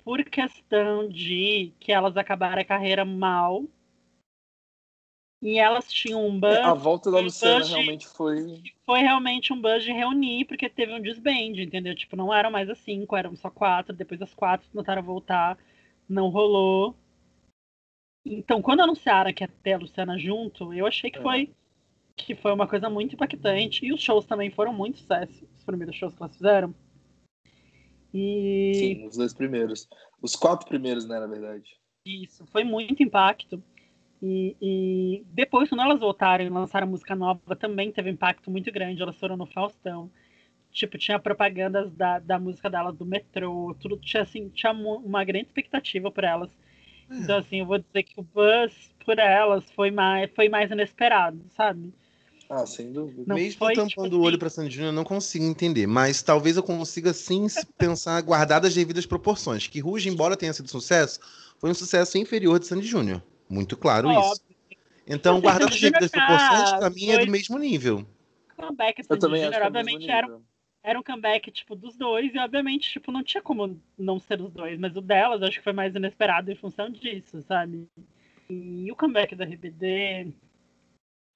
Por questão de que elas acabaram a carreira mal. E elas tinham um buzz. A volta da Luciana realmente foi. Foi realmente um buzz de reunir, porque teve um desband, entendeu? Tipo, não eram mais as cinco, eram só quatro. Depois das quatro tentaram voltar, não rolou. Então, quando anunciaram que ia ter a Luciana junto, eu achei que É. foi que foi uma coisa muito impactante. E os shows também foram muito sucesso, os primeiros shows que elas fizeram. E Sim, os dois primeiros. Os quatro primeiros, né, na verdade. isso, foi muito impacto. E, e depois, quando elas voltaram e lançaram música nova, também teve impacto muito grande. Elas foram no Faustão. Tipo, tinha propagandas da, da música delas do metrô, tudo tinha assim, tinha uma grande expectativa por elas. Então, assim, eu vou dizer que o buzz por elas foi mais, foi mais inesperado, sabe? Ah, sem dúvida. Não Mesmo foi, tampando tipo o olho assim- pra Sandy Júnior, eu não consigo entender. Mas talvez eu consiga sim *laughs* pensar guardadas as devidas proporções. Que Ruge, embora tenha sido sucesso, foi um sucesso inferior de Sandy Júnior. Muito claro isso. Óbvio. Então, Assim, guardadas as devidas proporções, pra mim é foi- do mesmo nível. O comeback Eu Sandy também acho Júnior, é obviamente, era, era um comeback, tipo, dos dois, e obviamente, tipo, não tinha como não ser os dois, mas o delas acho que foi mais inesperado em função disso, sabe? E o comeback da RBD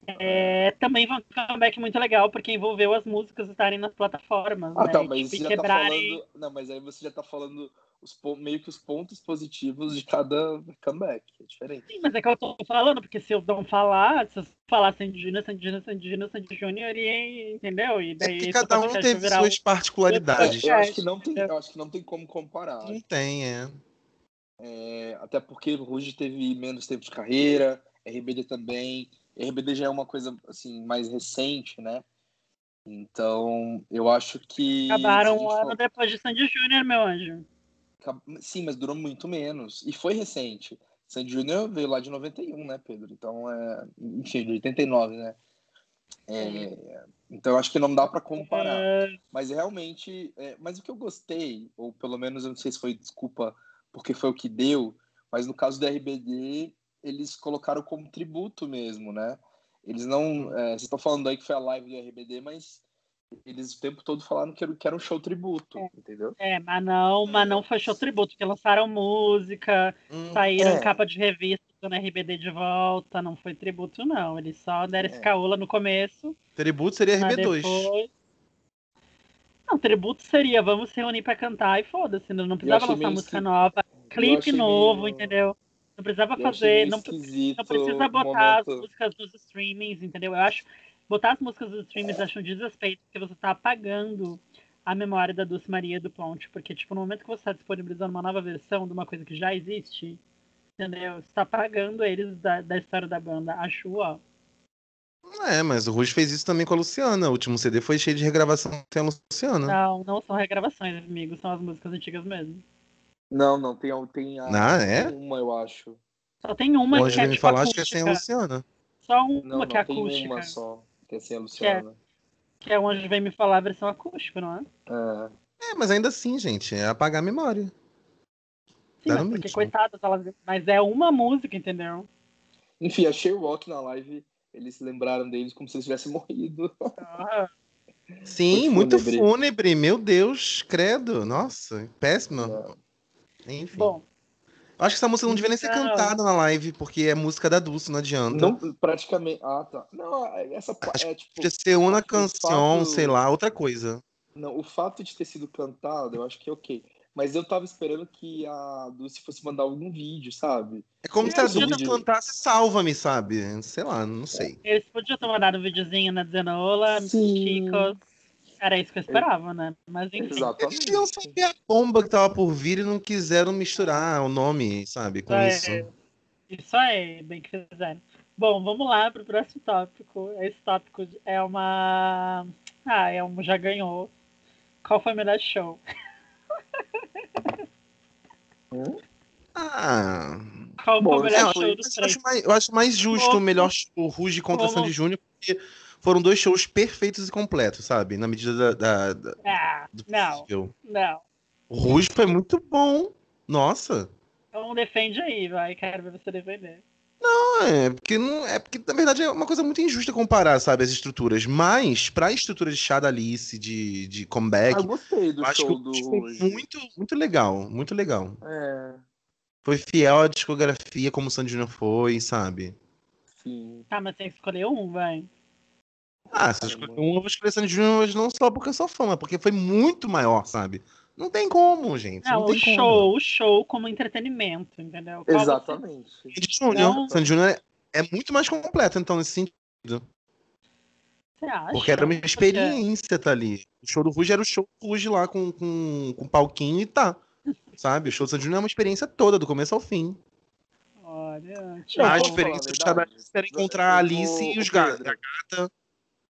é, também foi um comeback muito legal, porque envolveu as músicas estarem nas plataformas, Ah, né? tá, e, mas tipo, você já tá quebrarem... falando. Não, mas aí você já tá falando os, meio que os pontos positivos de cada comeback. É diferente. Sim, mas é que eu tô falando, porque se eu não falar, se eu falar Sandy Júnior, Sandy Júnior, Sandy Júnior, Sandy Júnior, e entendeu? E É daí porque esse cada um teve virar suas um- particularidades. É, eu, acho que não tem, eu acho que não tem como comparar. Não tem, é. É, até porque o Ruge teve menos tempo de carreira, RBD também. RBD já é uma coisa assim mais recente, né? Então, eu acho que. Acabaram um ano for- depois de Sandy Júnior, meu anjo. Sim, mas durou muito menos. E foi recente. Sandy Júnior veio lá de 91, né, Pedro? Então, é... enfim, de 89, né? É, Então, eu acho que não dá para comparar. É, Mas realmente, é, mas o que eu gostei, ou pelo menos eu não sei se foi desculpa porque foi o que deu, mas no caso do RBD, eles colocaram como tributo mesmo, né? Eles não. É, vocês estão falando aí que foi a live do RBD, mas eles o tempo todo falaram que era, que era um show tributo, entendeu? É, mas não, mas não foi show tributo, porque lançaram música, Hum, saíram é. capa de revista do RBD de volta, não foi tributo, não. Eles só deram esse É. caô lá no começo, tributo seria mas RB2. depois. tributo seria vamos se reunir pra cantar e foda-se, não, não precisava lançar música esqui- nova, clipe novo, meio- entendeu? Não precisava fazer, não, não precisa botar as momento. músicas dos streamings, entendeu? Eu acho botar as músicas dos streamings eu acho um desrespeito, porque você tá apagando a memória da Dulce Maria e do Ponte, porque tipo no momento que você está disponibilizando uma nova versão de uma coisa que já existe, entendeu? Você tá apagando eles da, da história da banda. Acho, ó. É, mas o Ruge fez isso também com a Luciana. O último CD foi cheio de regravação sem a Luciana. Não, não são regravações, amigo, são as músicas antigas mesmo. Não, não, tem, tem a, Ah, é? tem uma, eu acho. Só tem uma Hoje que é vem me tipo falar, acho que é sem a acústica. Luciana. Só uma Não, não, que é tem acústica. uma só, que é sem a Luciana. Que é onde vem me falar a versão acústica, não é? É. É, mas ainda assim, gente, é apagar a memória. Sim, Dá mas no porque mesmo. coitadas, elas... mas é uma música, entendeu? Enfim, achei o Rock na live, eles lembraram deles como se eles tivessem *laughs* morrido. Ah, Sim, muito fúnebre. fúnebre. Meu Deus, credo. Nossa, péssima. Enfim. Bom, Acho que essa música não devia nem ser Não. cantada na live, porque é música da Dulce, não adianta. Não, praticamente. Ah, tá. Não, essa pa- Acho é tipo. Podia ser uma canção, fato- sei lá, outra coisa. Não, o fato de ter sido cantado, eu acho que é ok. Mas eu tava esperando que a Dulce fosse mandar algum vídeo, sabe? É como Sim, se a Dulce cantasse Salva-me, sabe? Sei lá, não sei. eles podiam ter mandado um videozinho na Zenola, Sim. Chicos. Era isso que eu esperava, né? Mas enfim. Eles Exatamente. queriam saber a bomba que tava por vir e não quiseram misturar o nome, sabe? Com É, isso. Isso aí, bem que fizeram. Bom, vamos lá pro próximo tópico. Esse tópico é uma. Ah, é um já ganhou. Qual foi o melhor show? *laughs* Ah. Qual foi o É, melhor eu, show dos acho, três? mais, eu acho mais justo Como? o melhor show Ruge contra Como? Sandy Júnior, porque foram dois shows perfeitos e completos, sabe? Na medida da, da- da- Ah, do não, possível. não. O Ruge foi muito bom. Nossa. Então defende aí, vai. Quero ver você defender. Não, é porque não é porque na verdade é uma coisa muito injusta comparar, sabe, as estruturas. Mas pra estrutura de chá da Alice, de, de Ah, comeback, eu gostei do acho que show o do muito, muito legal, muito legal. É, Foi fiel à discografia como o Sandy Júnior foi, sabe? sim. Ah, mas tem que escolher um, vai. Ah, se eu escolher um, eu vou escolher Sandy Júnior, mas não só porque eu sou fã, mas porque foi muito maior, sabe? Não tem como, gente. Não, Não, tem o como. show, o show como entretenimento, entendeu? Qual Exatamente. Sandy Júnior. Não. Sandy Júnior é, é muito mais completo, então, nesse sentido. Você acha? Porque era uma Porque- experiência tá ali. O show do Ruge era o show do Ruge lá com, com, com palquinho e tá. *laughs* Sabe? O show do Sandy Júnior é uma experiência toda, do começo ao fim. Olha, a experiência falar a do Chá da verdade. Alice era encontrar a vou- Alice e os gatos. Pedro,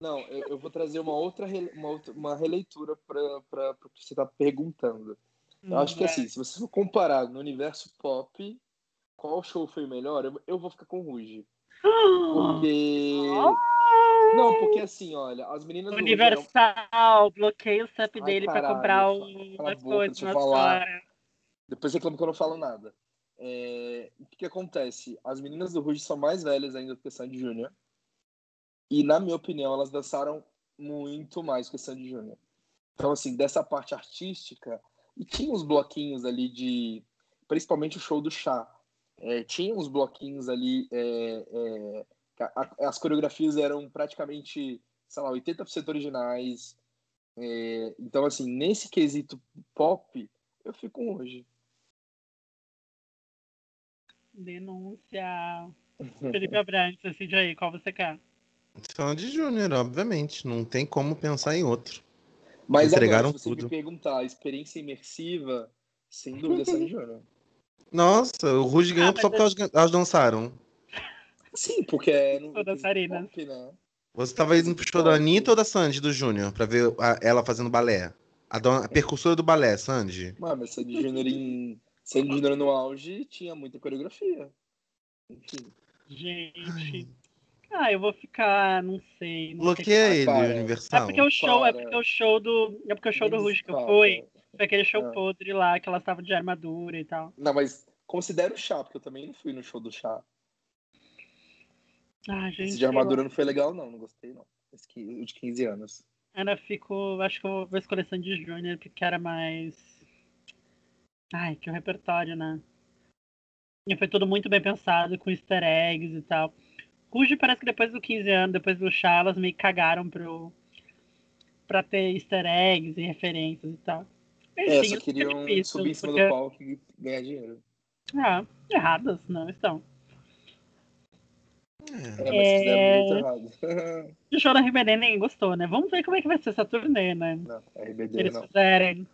Não, eu, eu vou trazer uma outra, rele- uma, outra uma releitura para o que você está perguntando. Eu acho que é. assim, se você for comparar no universo pop, qual show foi o melhor, eu, eu vou ficar com o Ruge. Porque. *gasps* Não, porque assim, olha, as meninas do Universal, bloqueia o CEP Ai, dele caralho, comprar cala- o- cala a as boca, coisas na. Depois reclamo que eu não falo nada. É, O que, que acontece? As meninas do Ruge são mais velhas ainda do que Sandy Júnior. E, na minha opinião, elas dançaram muito mais que Sandy Júnior. Então, assim, dessa parte artística, e tinha uns bloquinhos ali de. Principalmente o show do chá. É, tinha uns bloquinhos ali. é, é, a- as coreografias eram praticamente, sei lá, 80% originais. É, então, assim, nesse quesito pop, eu fico hoje. Denúncia. Felipe Abrantes, decide aí, qual você quer? Sandy Júnior, obviamente. Não tem como pensar em outro. Mas Entregaram agora, se você tudo. me perguntar, experiência imersiva, sem dúvida, Sandy Júnior. *laughs* Nossa, o Ruge ganhou mas só porque elas, elas dançaram. Sim, porque é Sou dançarina. pop, né? Você tava indo pro show da Anitta ou da Sandy, do Júnior, pra ver a- ela fazendo balé? A, dona- a percussora do balé, Sandy. Mano, mas Sandy Júnior em Sandy Júnior no auge tinha muita coreografia. Enfim. Gente. Ah, eu vou ficar, não sei. Não sei Bloqueia ele, para. É Universal. porque o show, é Para. porque o show do. É porque o show do Ruge que eu Desculpa. fui. Foi aquele show Ah. podre lá, que elas estavam de armadura e tal. Não, mas considera o chá, porque eu também não fui no show do chá. Ah, gente. Esse de armadura não foi legal, não. Não gostei, não. Esse que- o de 15 anos. Eu ainda fico. Acho que eu vou escolher Sandy Júnior, porque era mais. Ai, que o repertório, né? E foi tudo muito bem pensado, com easter eggs e tal. Ruge parece que depois do 15 anos, depois do chá, elas meio que cagaram pro. pra ter easter eggs e referências e tal. É, só isso queriam difícil, subir em cima porque- do palco e ganhar dinheiro. Ah, erradas, não estão. É, mas É. fizeram muito errado. *laughs* O show da RBD ninguém gostou, né? Vamos ver como é que vai ser essa turnê, né? não, RBD eles não. fizerem.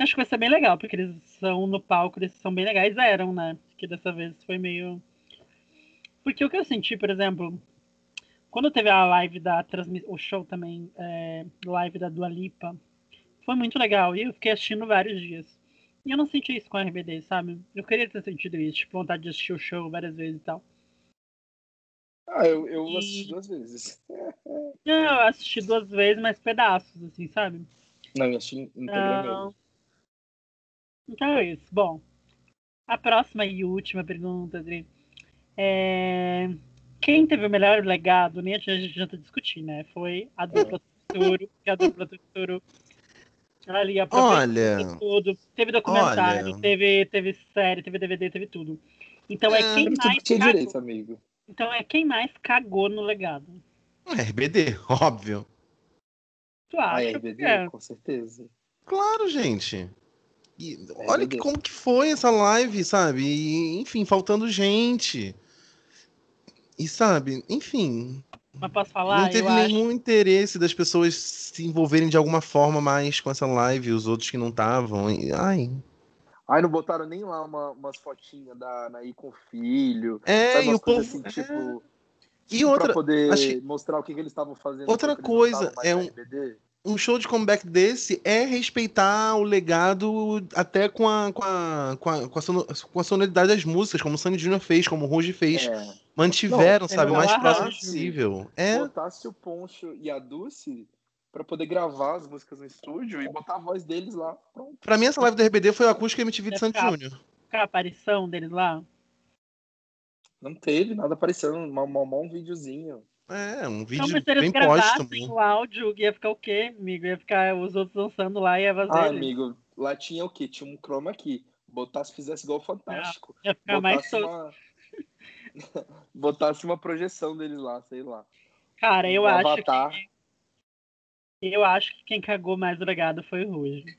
Acho que vai ser bem legal, porque eles são no palco, eles são bem legais, eram, né? Que dessa vez foi meio. Porque o que eu senti, por exemplo, quando teve a live da transmissão, o show também, é, live da Dua Lipa, foi muito legal. E eu fiquei assistindo vários dias. E eu não senti isso com a RBD, sabe? Eu queria ter sentido isso, tipo, vontade de assistir o show várias vezes e tal. Ah, eu, eu E- assisti duas vezes. *laughs* Não, eu assisti duas vezes, mas pedaços, assim, sabe? Não, eu assisti Não. mesmo. Então é isso. Bom, a próxima e última pergunta, Adri. É... Quem teve o melhor legado, nem a gente adianta discutir, né? Foi a dupla Turo, que a dupla Turo ali Olha, tudo. Teve documentário, olha. teve, teve série, teve DVD, teve tudo. Então é, É, quem mais tinha cagou. direito, amigo. Então é quem mais cagou no legado. RBD, *laughs* óbvio. Tu Ah, acha? RBD, é? com certeza. Claro, gente. E olha RBD. que, como que foi essa live, sabe? E, enfim, faltando gente. E sabe, enfim, Mas posso falar? não teve eu acho nenhum interesse das pessoas se envolverem de alguma forma mais com essa live, os outros que não estavam. E, Ai. Ai, não botaram nem lá uma, umas fotinhas da Naí com o filho. É, Sabe e o povo. assim, tipo. E tipo, outra, pra poder acho- mostrar o que, que eles estavam fazendo. Outra coisa, é um- RBD. Um show de comeback desse é respeitar o legado até com a, com a, com a, com a, com a sonoridade das músicas, como o Sandy Júnior fez, como o Ruge fez. É. Mantiveram, Não, sabe, o é mais próximo possível. É, Botasse o Poncho e a Dulce pra poder gravar as músicas no estúdio e botar a voz deles lá. Pronto. pra mim essa live do RBD foi o acústico MTV de É Sandy. Júnior. a aparição deles lá. Não teve nada aparecendo, mal, mal, mal um videozinho. É, um Então, vídeo mas se eles bem gravassem póstumo. o áudio, ia ficar o quê, amigo? Ia ficar os outros dançando lá e a voz Ah, amigo, lá tinha o quê? Tinha um chroma aqui. Botasse, fizesse igual Fantástico. Ia ficar mais botasse tosco. uma... *laughs* botasse uma projeção deles lá, sei lá. Cara, eu um acho avatar. que. Eu acho que quem cagou mais o legado foi o Ruge.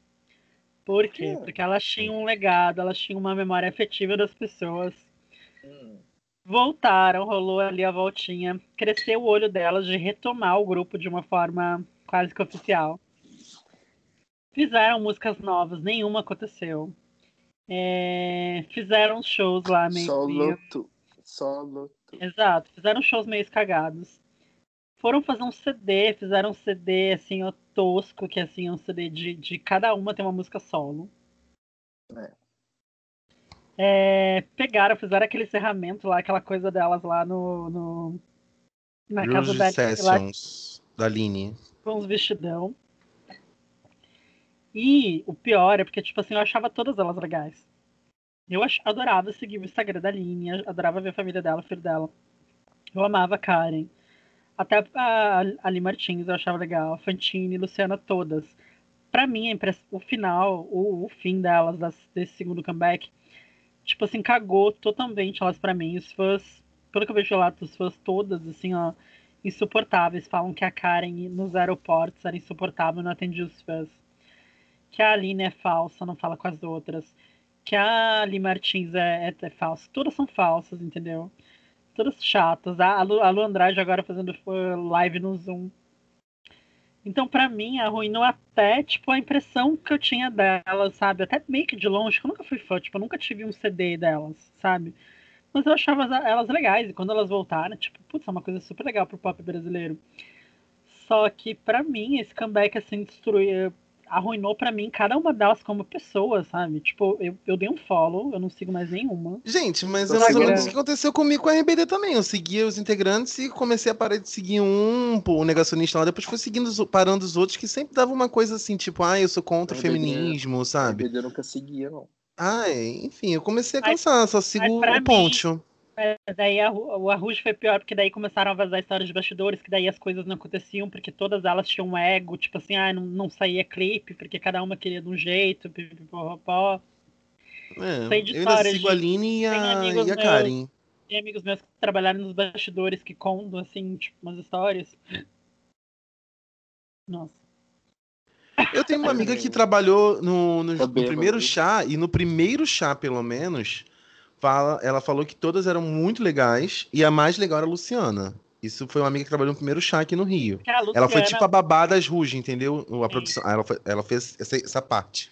Por quê? quê? Porque elas tinham um legado, elas tinham uma memória afetiva das pessoas. Hum. Voltaram, rolou ali a voltinha. Cresceu o olho delas de retomar o grupo de uma forma quase que oficial. Fizeram músicas novas, nenhuma aconteceu. É, fizeram shows lá meio. Só meio- loto. Só loto. Exato, fizeram shows meio cagados. Foram fazer um CD, fizeram um CD assim, ó, tosco, que assim, é um CD de, de cada uma tem uma música solo. É. É, pegaram, fizeram aquele encerramento lá, aquela coisa delas lá no. no na casa Rose da lá Sessions, da Aline. com uns vestidão. E o pior é porque, tipo assim, eu achava todas elas legais. Eu adorava seguir o Instagram da Linha, adorava ver a família dela, o filho dela. Eu amava a Karen. Até a Ali Martins eu achava legal, a Fantine, Luciana, todas. Pra mim, o final, o, o fim delas, das- desse segundo comeback, tipo assim, cagou totalmente elas pra mim. Os fãs, pelo que eu vejo lá, os fãs todas, assim, ó, insuportáveis. Falam que a Karen nos aeroportos era insuportável, não atendia os fãs. Que a Aline é falsa, não fala com as outras. Que a Ali Martins é, é, é falsa. Todas são falsas, entendeu? Todas chatas. A, Lu, a Lu Andrade agora fazendo live no Zoom. Então, pra mim, arruinou até, tipo, a impressão que eu tinha delas, sabe? Até meio que de longe, que eu nunca fui fã, tipo, eu nunca tive um CD delas, sabe? Mas eu achava elas legais, e quando elas voltaram, tipo, putz, é uma coisa super legal pro pop brasileiro. Só que, pra mim, esse comeback, assim, destruiu, arruinou pra mim cada uma delas como pessoa, sabe? Tipo, eu, eu dei um follow, eu não sigo mais nenhuma. Gente, mas é ou segurando. menos o que aconteceu comigo com a RBD também. Eu seguia os integrantes e comecei a parar de seguir um, o negacionista lá, depois fui seguindo, os- parando os outros que sempre davam uma coisa assim, tipo, ah, eu sou contra o feminismo, A sabe? RBD eu nunca seguia, não. Ai, enfim, eu comecei a Mas- cansar, só sigo o mim- É, daí a, o Arrujo foi pior, porque daí começaram a vazar histórias de bastidores, que daí as coisas não aconteciam, porque todas elas tinham um ego, tipo assim, ah, não, não saía clipe, porque cada uma queria de um jeito, pipipopopó. É, Sei de eu ainda histórias sigo de- a Aline e tem a, amigos e a meus- Karen. Tem amigos meus que trabalharam nos bastidores que contam, assim, tipo, umas histórias. Nossa. Eu tenho uma amiga que trabalhou no, no, Tá no primeiro chá, e no primeiro chá, pelo menos, fala, ela falou que todas eram muito legais, e a mais legal era a Luciana. Isso foi uma amiga que trabalhou no primeiro chá aqui no Rio. Que a Ela foi Luciana- tipo a babá das Ruge, entendeu? A Sim. produção, ela, foi- ela fez essa, essa parte.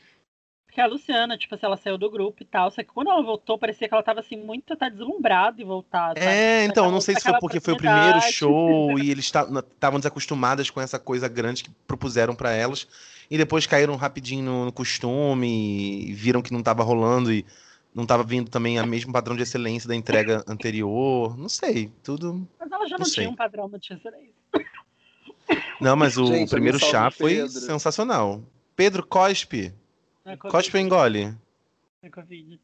Porque a Luciana, tipo assim, ela saiu do grupo e tal. Só que quando ela voltou, parecia que ela tava assim, muito tá deslumbrada em voltar. sabe? É, então, Aquela- não sei se foi porque foi o primeiro show e eles estavam desacostumadas com essa coisa grande que propuseram pra elas. E depois caíram rapidinho no, no costume e viram que não tava rolando e não tava vindo também a mesmo padrão de excelência da entrega anterior. Não sei, tudo. Mas ela já não, Não sei. tinha um padrão, não tinha excelência. Não, mas o Gente, primeiro alguém chá foi Pedro. sensacional. Pedro Cospe. É Cospe engole? é Covid.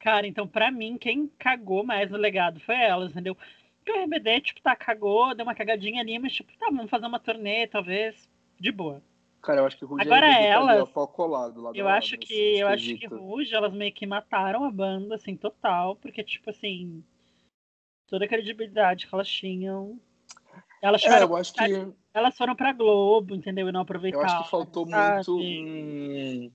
Cara, então pra mim, quem cagou mais no legado foi elas, entendeu? Porque o RBD, tipo, tá, cagou, deu uma cagadinha ali, mas tipo, tá, vamos fazer uma turnê, talvez, de boa. Cara, eu acho que Agora tá elas- pau colado lá Eu acho que eu acho que. Ruge, elas meio que mataram a banda, assim, total, porque, tipo assim, toda a credibilidade que elas tinham. Elas É, eu acho que elas foram pra Globo, entendeu? E não Eu aproveitaram. acho que faltou sabe? muito.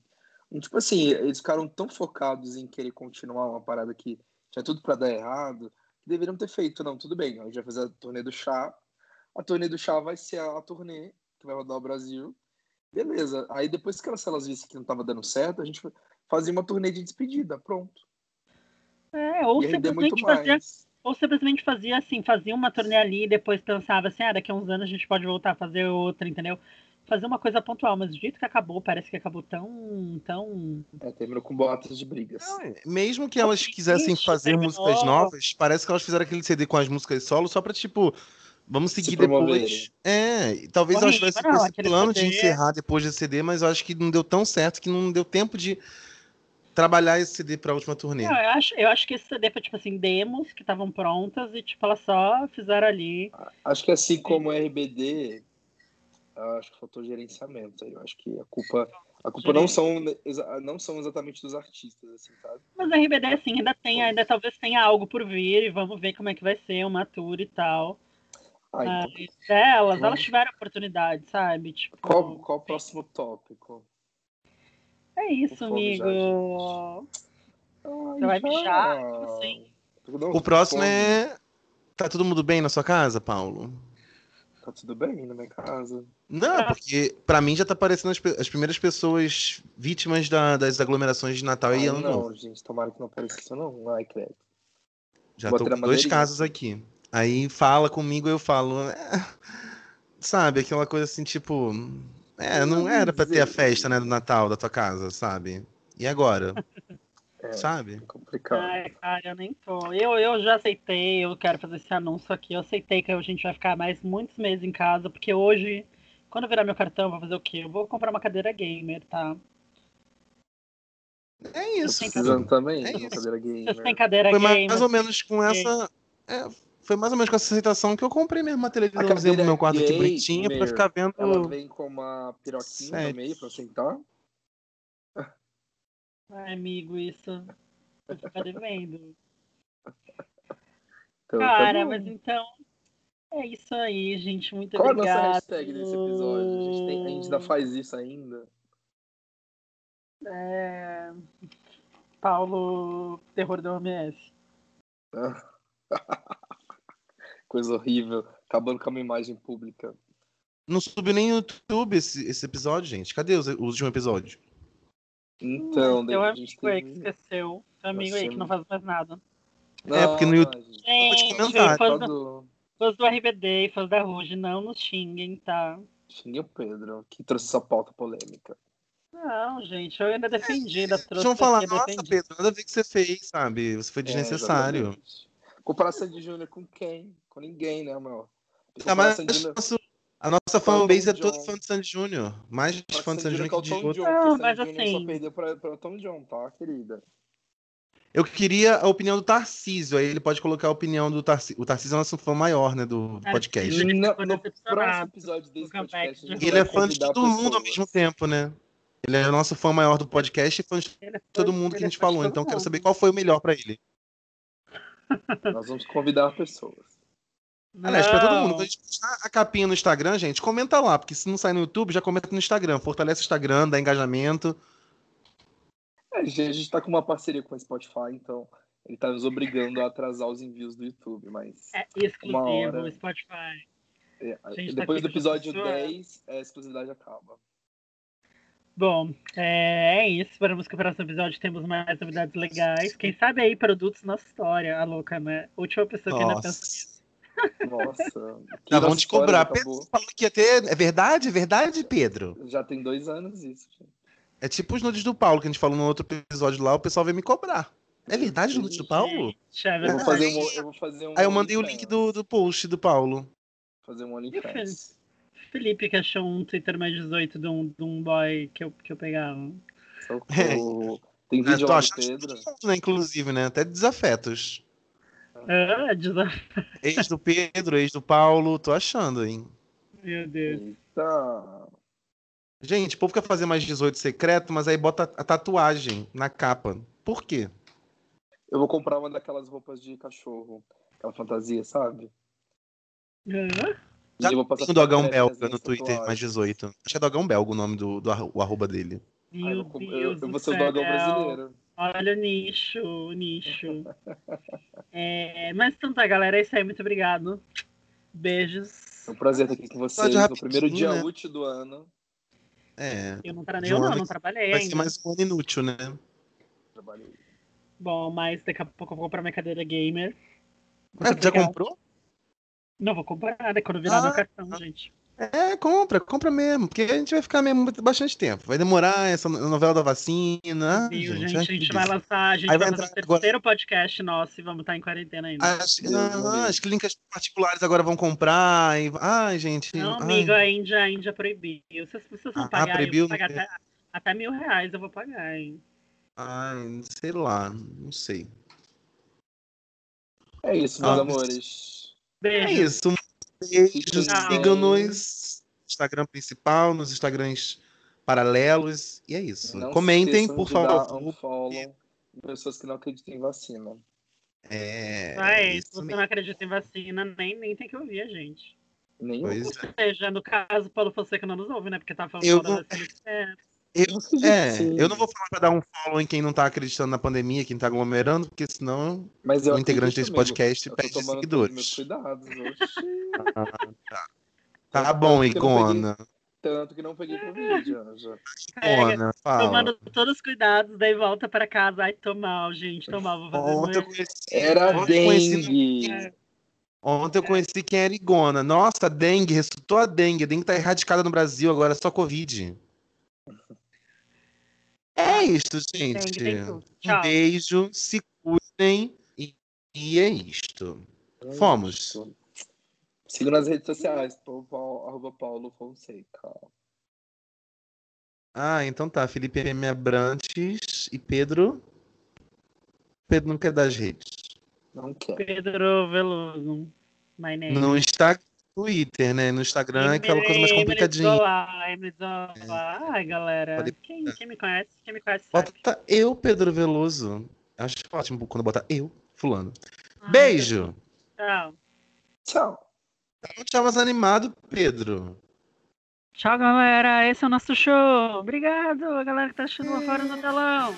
Tipo assim, eles ficaram tão focados em querer continuar uma parada que tinha tudo pra dar errado, que deveriam ter feito. Não, tudo bem, a gente vai fazer a turnê do chá. A turnê do chá vai ser a, turnê que vai rodar o Brasil. Beleza. Aí depois que elas, elas vissem que não tava dando certo, a gente fazia uma turnê de despedida. Pronto. É, ou simplesmente fazia. Ou simplesmente fazia assim, fazia uma turnê ali e depois pensava assim, ah, daqui a uns anos a gente pode voltar a fazer outra, entendeu? Fazer uma coisa pontual, mas do jeito que acabou, parece que acabou tão. tão. É, terminou com boatos de brigas. Mesmo que elas quisessem Ixi, fazer terminou. músicas novas, parece que elas fizeram aquele CD com as músicas solo só pra, tipo, vamos seguir promoverem. depois. É, e talvez elas Horrível, tivessem não, esse plano de CD encerrar depois desse CD, mas eu acho que não deu tão certo que não deu tempo de trabalhar esse CD pra última turnê. Não, eu acho, eu acho que esse CD foi tipo assim, demos que estavam prontas e tipo, elas só fizeram ali. Acho que assim como o RBD, eu acho que faltou gerenciamento. aí. Eu acho que a culpa, a culpa não são, não são exatamente dos artistas, assim, sabe? Mas a RBD, assim, ainda tem, ainda talvez tenha algo por vir e vamos ver como é que vai ser uma tour e tal. Ah, então, Mas elas, elas tiveram oportunidade, sabe? Tipo, qual, qual o próximo tópico? é isso, fome já, amigo. Você vai Ai, mijar? assim? O próximo fome. é. Tá todo mundo bem na sua casa, Paulo? Tá tudo bem na minha casa? Não, Ah. porque pra mim já tá aparecendo as, as primeiras pessoas vítimas da- das aglomerações de Natal e Ai, Ano não, Novo. gente, tomara que não apareça isso, não. Ai, credo. Já Bota tô com dois casos aqui. Aí fala comigo, eu falo. é, sabe, aquela coisa assim, tipo. É, não era pra ter a festa, né, do Natal da tua casa, sabe? E agora? É. Sabe? Complicado. Ai, cara, eu nem tô. Eu, eu já aceitei, eu quero fazer esse anúncio aqui. Eu aceitei que a gente vai ficar mais muitos meses em casa, porque hoje, quando eu virar meu cartão, eu vou fazer o quê? Eu vou comprar uma cadeira gamer, tá? É isso. Precisando também É de uma isso. cadeira Vocês gamer. têm cadeira Foi gamer? mais ou menos com essa. é, foi mais ou menos com essa aceitação que eu comprei mesmo uma televisãozinha cadeira no meu quarto aqui gay, bonitinha pra Mer, ficar vendo. Ela vem com uma piroquinha Sete. no meio pra sentar. *laughs* Ai, amigo, isso. Vou ficar devendo. Então, tá Cara, bom. mas então. É isso aí, gente. Muito Qual a obrigada. nossa hashtag desse episódio? A gente, tem- a gente ainda *laughs* faz isso ainda? É... Paulo, terror do OMS. *laughs* Coisa horrível. Acabando com a minha imagem pública. Não subiu nem no YouTube esse, esse episódio, gente. Cadê os- o último episódio? Então, Teu amigo gente aí que teve... esqueceu. Teu amigo aí que não faz mais nada. É, porque no YouTube- gente, Gente, comentário. fãs do, fãs do RBD e fãs da Ruge, não nos xinguem, tá? Xingue o Pedro, que trouxe essa pauta polêmica. Não, gente, eu ainda defendi da trouxa. vão falar, eu nossa, defendi. Pedro, nada a ver o que você fez, sabe? Você foi É, desnecessário. exatamente. Comparação de Júnior com quem? Com ninguém, né, meu? Tá, mas Júnior- nosso- a nossa fanbase é toda fã de Sandy Júnior. Mais fã de Sandy Júnior que é de outro. Não, mas assim- só perdeu pra, pra Tom John, tá, querida? Eu queria a opinião do Tarcísio. Aí ele pode colocar a opinião do Tarcísio. O Tarcísio é o nosso fã maior, né, do Tarcísio. podcast. Ele No, no próximo episódio desse podcast, ele é fã de todo mundo ao mesmo tempo, né? Ele é o nosso fã maior do podcast e fã de Ele é todo mundo que a é gente falou. Então eu quero saber qual foi o melhor pra ele. Nós vamos convidar pessoas. Aliás, pra todo mundo, quando a gente postar a capinha no Instagram, gente, comenta lá, porque se não sai no YouTube, já comenta no Instagram. Fortalece o Instagram, dá engajamento. É, a gente tá com uma parceria com a Spotify, então ele tá nos obrigando a atrasar os envios do YouTube, mas. É exclusivo, hora. Spotify. é, tá depois aqui do episódio com 10, a exclusividade acaba. Bom, é, é isso. Esperamos que no próximo episódio temos mais novidades legais. Quem sabe aí produtos nossa história, a louca, né? Última pessoa que ainda pensa nisso. Nossa. Já vão nossa te cobrar. Pedro falou que ia ter. É verdade? É verdade, Pedro? Já tem dois anos isso. É tipo os nudes do Paulo que a gente falou no outro episódio lá, o pessoal veio me cobrar. É verdade os nudes do Paulo? Gente, é Eu vou fazer um. Eu vou fazer um Aí eu mandei o link do, do post do Paulo. Fazer um OnlyFans. Felipe que achou um Twitter mais 18 de um, de um boy que eu, que eu pegava. Socorro. *laughs* Tem É, vídeo tô lá do Pedro. né, inclusive, né? Até desafetos. Ah, desafio. Ex do Pedro, ex do Paulo, tô achando, hein? Meu Deus. Eita. Gente, o povo quer fazer mais 18 secreto, mas aí bota a tatuagem na capa. Por quê? Eu vou comprar uma daquelas roupas de cachorro. Aquela fantasia, sabe? Ah, Já eu vou passar tem o Dogão Belga no Twitter, mais 18. Acho que é Dogão Belga o nome do, do o arroba dele. Eu, Meu vou, Deus eu, eu do vou ser o. Dogão brasileiro. Olha o nicho, o nicho. *laughs* É, mas então tá, galera. É isso aí. Muito obrigado. Beijos. É um prazer estar aqui com vocês Episódio no primeiro dia né? útil do ano. É. Eu não, tra... eu não, não trabalhei Vai ainda. ser mais um ano inútil, né? Trabalhei. Bom, mas daqui a pouco eu vou comprar minha cadeira gamer. É, já comprou? Não vou comprar nada quando virar Ah, meu cartão, gente. É, compra, compra mesmo, porque a gente vai ficar mesmo bastante tempo. Vai demorar essa novela da vacina. Ah, Viu, gente, gente, a gente vai lançar, a gente Aí vai vai fazer o agora- terceiro podcast nosso e vamos estar em quarentena ainda. As, ah, as clínicas particulares agora vão comprar. E... Ai, gente. Não, ai. amigo, a Índia, a Índia proibiu. Se vocês vocês não Ah, pagarem, proibiu, eu vou pagar até, até mil reais, eu vou pagar, hein? Ai, sei lá, não sei. É isso, meus Ah, amores. É Beijo. isso. Beijos, Tchau. sigam-nos no Instagram principal, nos Instagrams paralelos. E é isso. Não se Comentem, por favor. unfollow em pessoas que não acreditam em vacina. É, Vai, se isso você mesmo. não acredita em vacina, nem, nem tem que ouvir a gente. Nenhum. Pois Ou seja, no caso, Paulo Fonseca não nos ouve, né? Porque tá falando Eu da vacina. É, Eu, *laughs* é, eu não vou falar pra dar um follow em quem não tá acreditando na pandemia, quem tá aglomerando, porque senão o integrante desse podcast Eu perde os meus seguidores. cuidados. *laughs* oxi. Tá Tanto bom, eu Igona. Tanto que não peguei Covid, Anja. pega, Igona, fala. tomando todos os cuidados, daí volta pra casa. Ai, tô mal, gente, tô mal, vou fazer Ontem eu conheci, Era ontem eu conheci- dengue. Ontem eu conheci quem era Igona. Nossa, dengue, ressuscitou a dengue. A dengue tá erradicada no Brasil agora, é só Covid. É isto, Tem, gente. tem tudo. Um beijo, se cuidem e, e é isto. Fomos. Siga nas redes sociais, Paulo, Paulo, arroba Paulo Fonseca. Ah, então tá. Felipe M. Abrantes e Pedro. Pedro não quer dar as redes. Não quer. Pedro Veloso. My name. No Instagram, Twitter, né? No Instagram é aquela coisa mais Emily complicadinha. Zola, Emily Zola. Ai, galera. Pode- Quem, quem me conhece, quem me conhece sabe. Bota eu, Pedro Veloso. Acho ótimo quando bota eu, fulano. Ai, Beijo! Tchau. Tchau. Não tinha mais animado, Pedro. Tchau, galera. Esse é o nosso show. Obrigado, a galera que tá assistindo lá fora no telão.